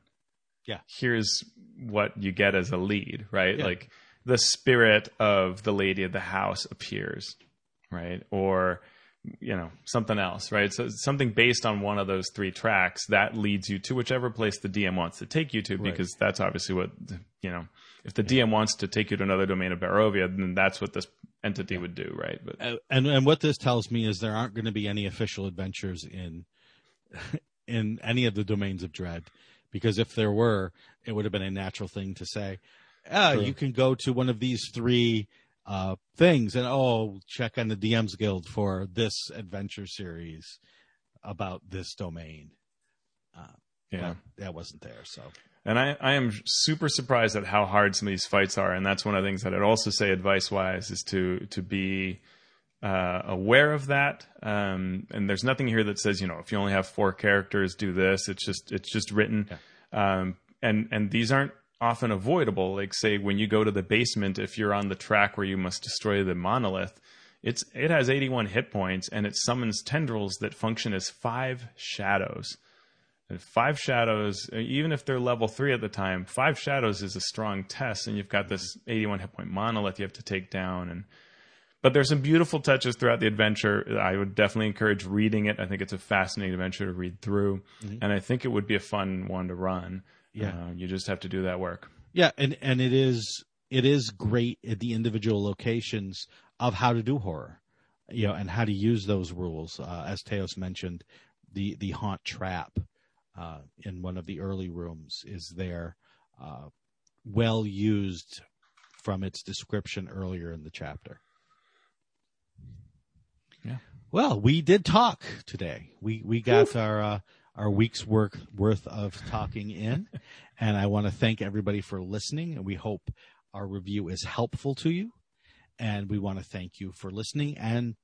Yeah. Here's what you get as a lead, right? Yeah. Like the spirit of the lady of the house appears, right? Or you know something else right so something based on one of those three tracks that leads you to whichever place the dm wants to take you to right. because that's obviously what you know if the yeah. dm wants to take you to another domain of barovia then that's what this entity yeah. would do right but and and what this tells me is there aren't going to be any official adventures in in any of the domains of dread because if there were, it would have been a natural thing to say. Uh, you can go to one of these three uh, things and oh, check on the DMs Guild for this adventure series about this domain. Uh, yeah, that wasn't there. So, and I, I am super surprised at how hard some of these fights are, and that's one of the things that I'd also say advice wise is to to be uh, aware of that. Um, and there's nothing here that says you know if you only have four characters, do this. It's just it's just written. Yeah. Um, and and these aren't often avoidable. Like say when you go to the basement, if you're on the track where you must destroy the monolith, it's it has 81 hit points and it summons tendrils that function as five shadows. And five shadows, even if they're level three at the time, five shadows is a strong test, and you've got this 81 hit point monolith you have to take down. And but there's some beautiful touches throughout the adventure. I would definitely encourage reading it. I think it's a fascinating adventure to read through, mm-hmm. and I think it would be a fun one to run. Yeah, uh, you just have to do that work. Yeah, and and it is it is great at the individual locations of how to do horror, you know, and how to use those rules. Uh, as Teos mentioned, the the haunt trap uh, in one of the early rooms is there, uh, well used from its description earlier in the chapter. Yeah. Well, we did talk today. We we got our uh, our week's work worth of talking in. and I want to thank everybody for listening. And we hope our review is helpful to you. And we want to thank you for listening and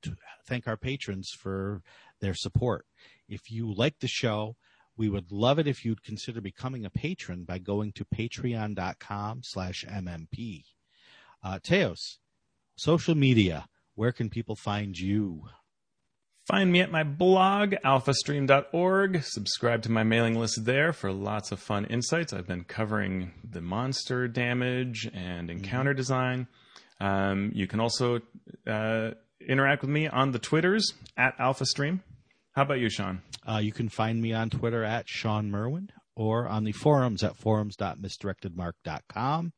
thank our patrons for their support. If you like the show, we would love it if you'd consider becoming a patron by going to patreon.com slash mmp. Uh, Teos, social media, where can people find you? Find me at my blog, alphastream.org. Subscribe to my mailing list there for lots of fun insights. I've been covering the monster damage and mm-hmm. encounter mm-hmm. design. Um, you can also uh, interact with me on the Twitters at AlphaStream. How about you, Shawn? Uh, you can find me on Twitter at Shawn Merwin or on the forums at forums.misdirectedmark.com.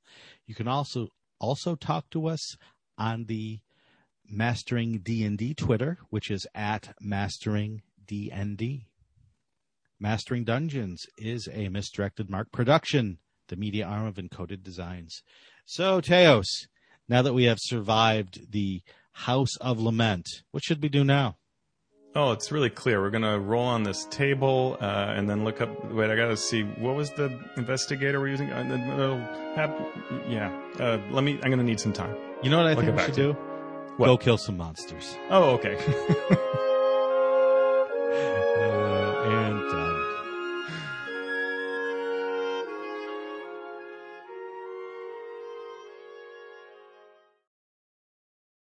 You can also also talk to us on the Mastering D&D Twitter, which is at Mastering DND. Mastering Dungeons is a misdirected mark production, the media arm of Encoded Designs. So, Teos, now that we have survived the House of Lament, what should we do now? Oh, it's really clear. We're gonna roll on this table uh, and then look up. Wait, I gotta see what was the investigator we're using. Uh, yeah, uh, let me. I'm gonna need some time. You know what I think we should do? What? Go kill some monsters. Oh, okay.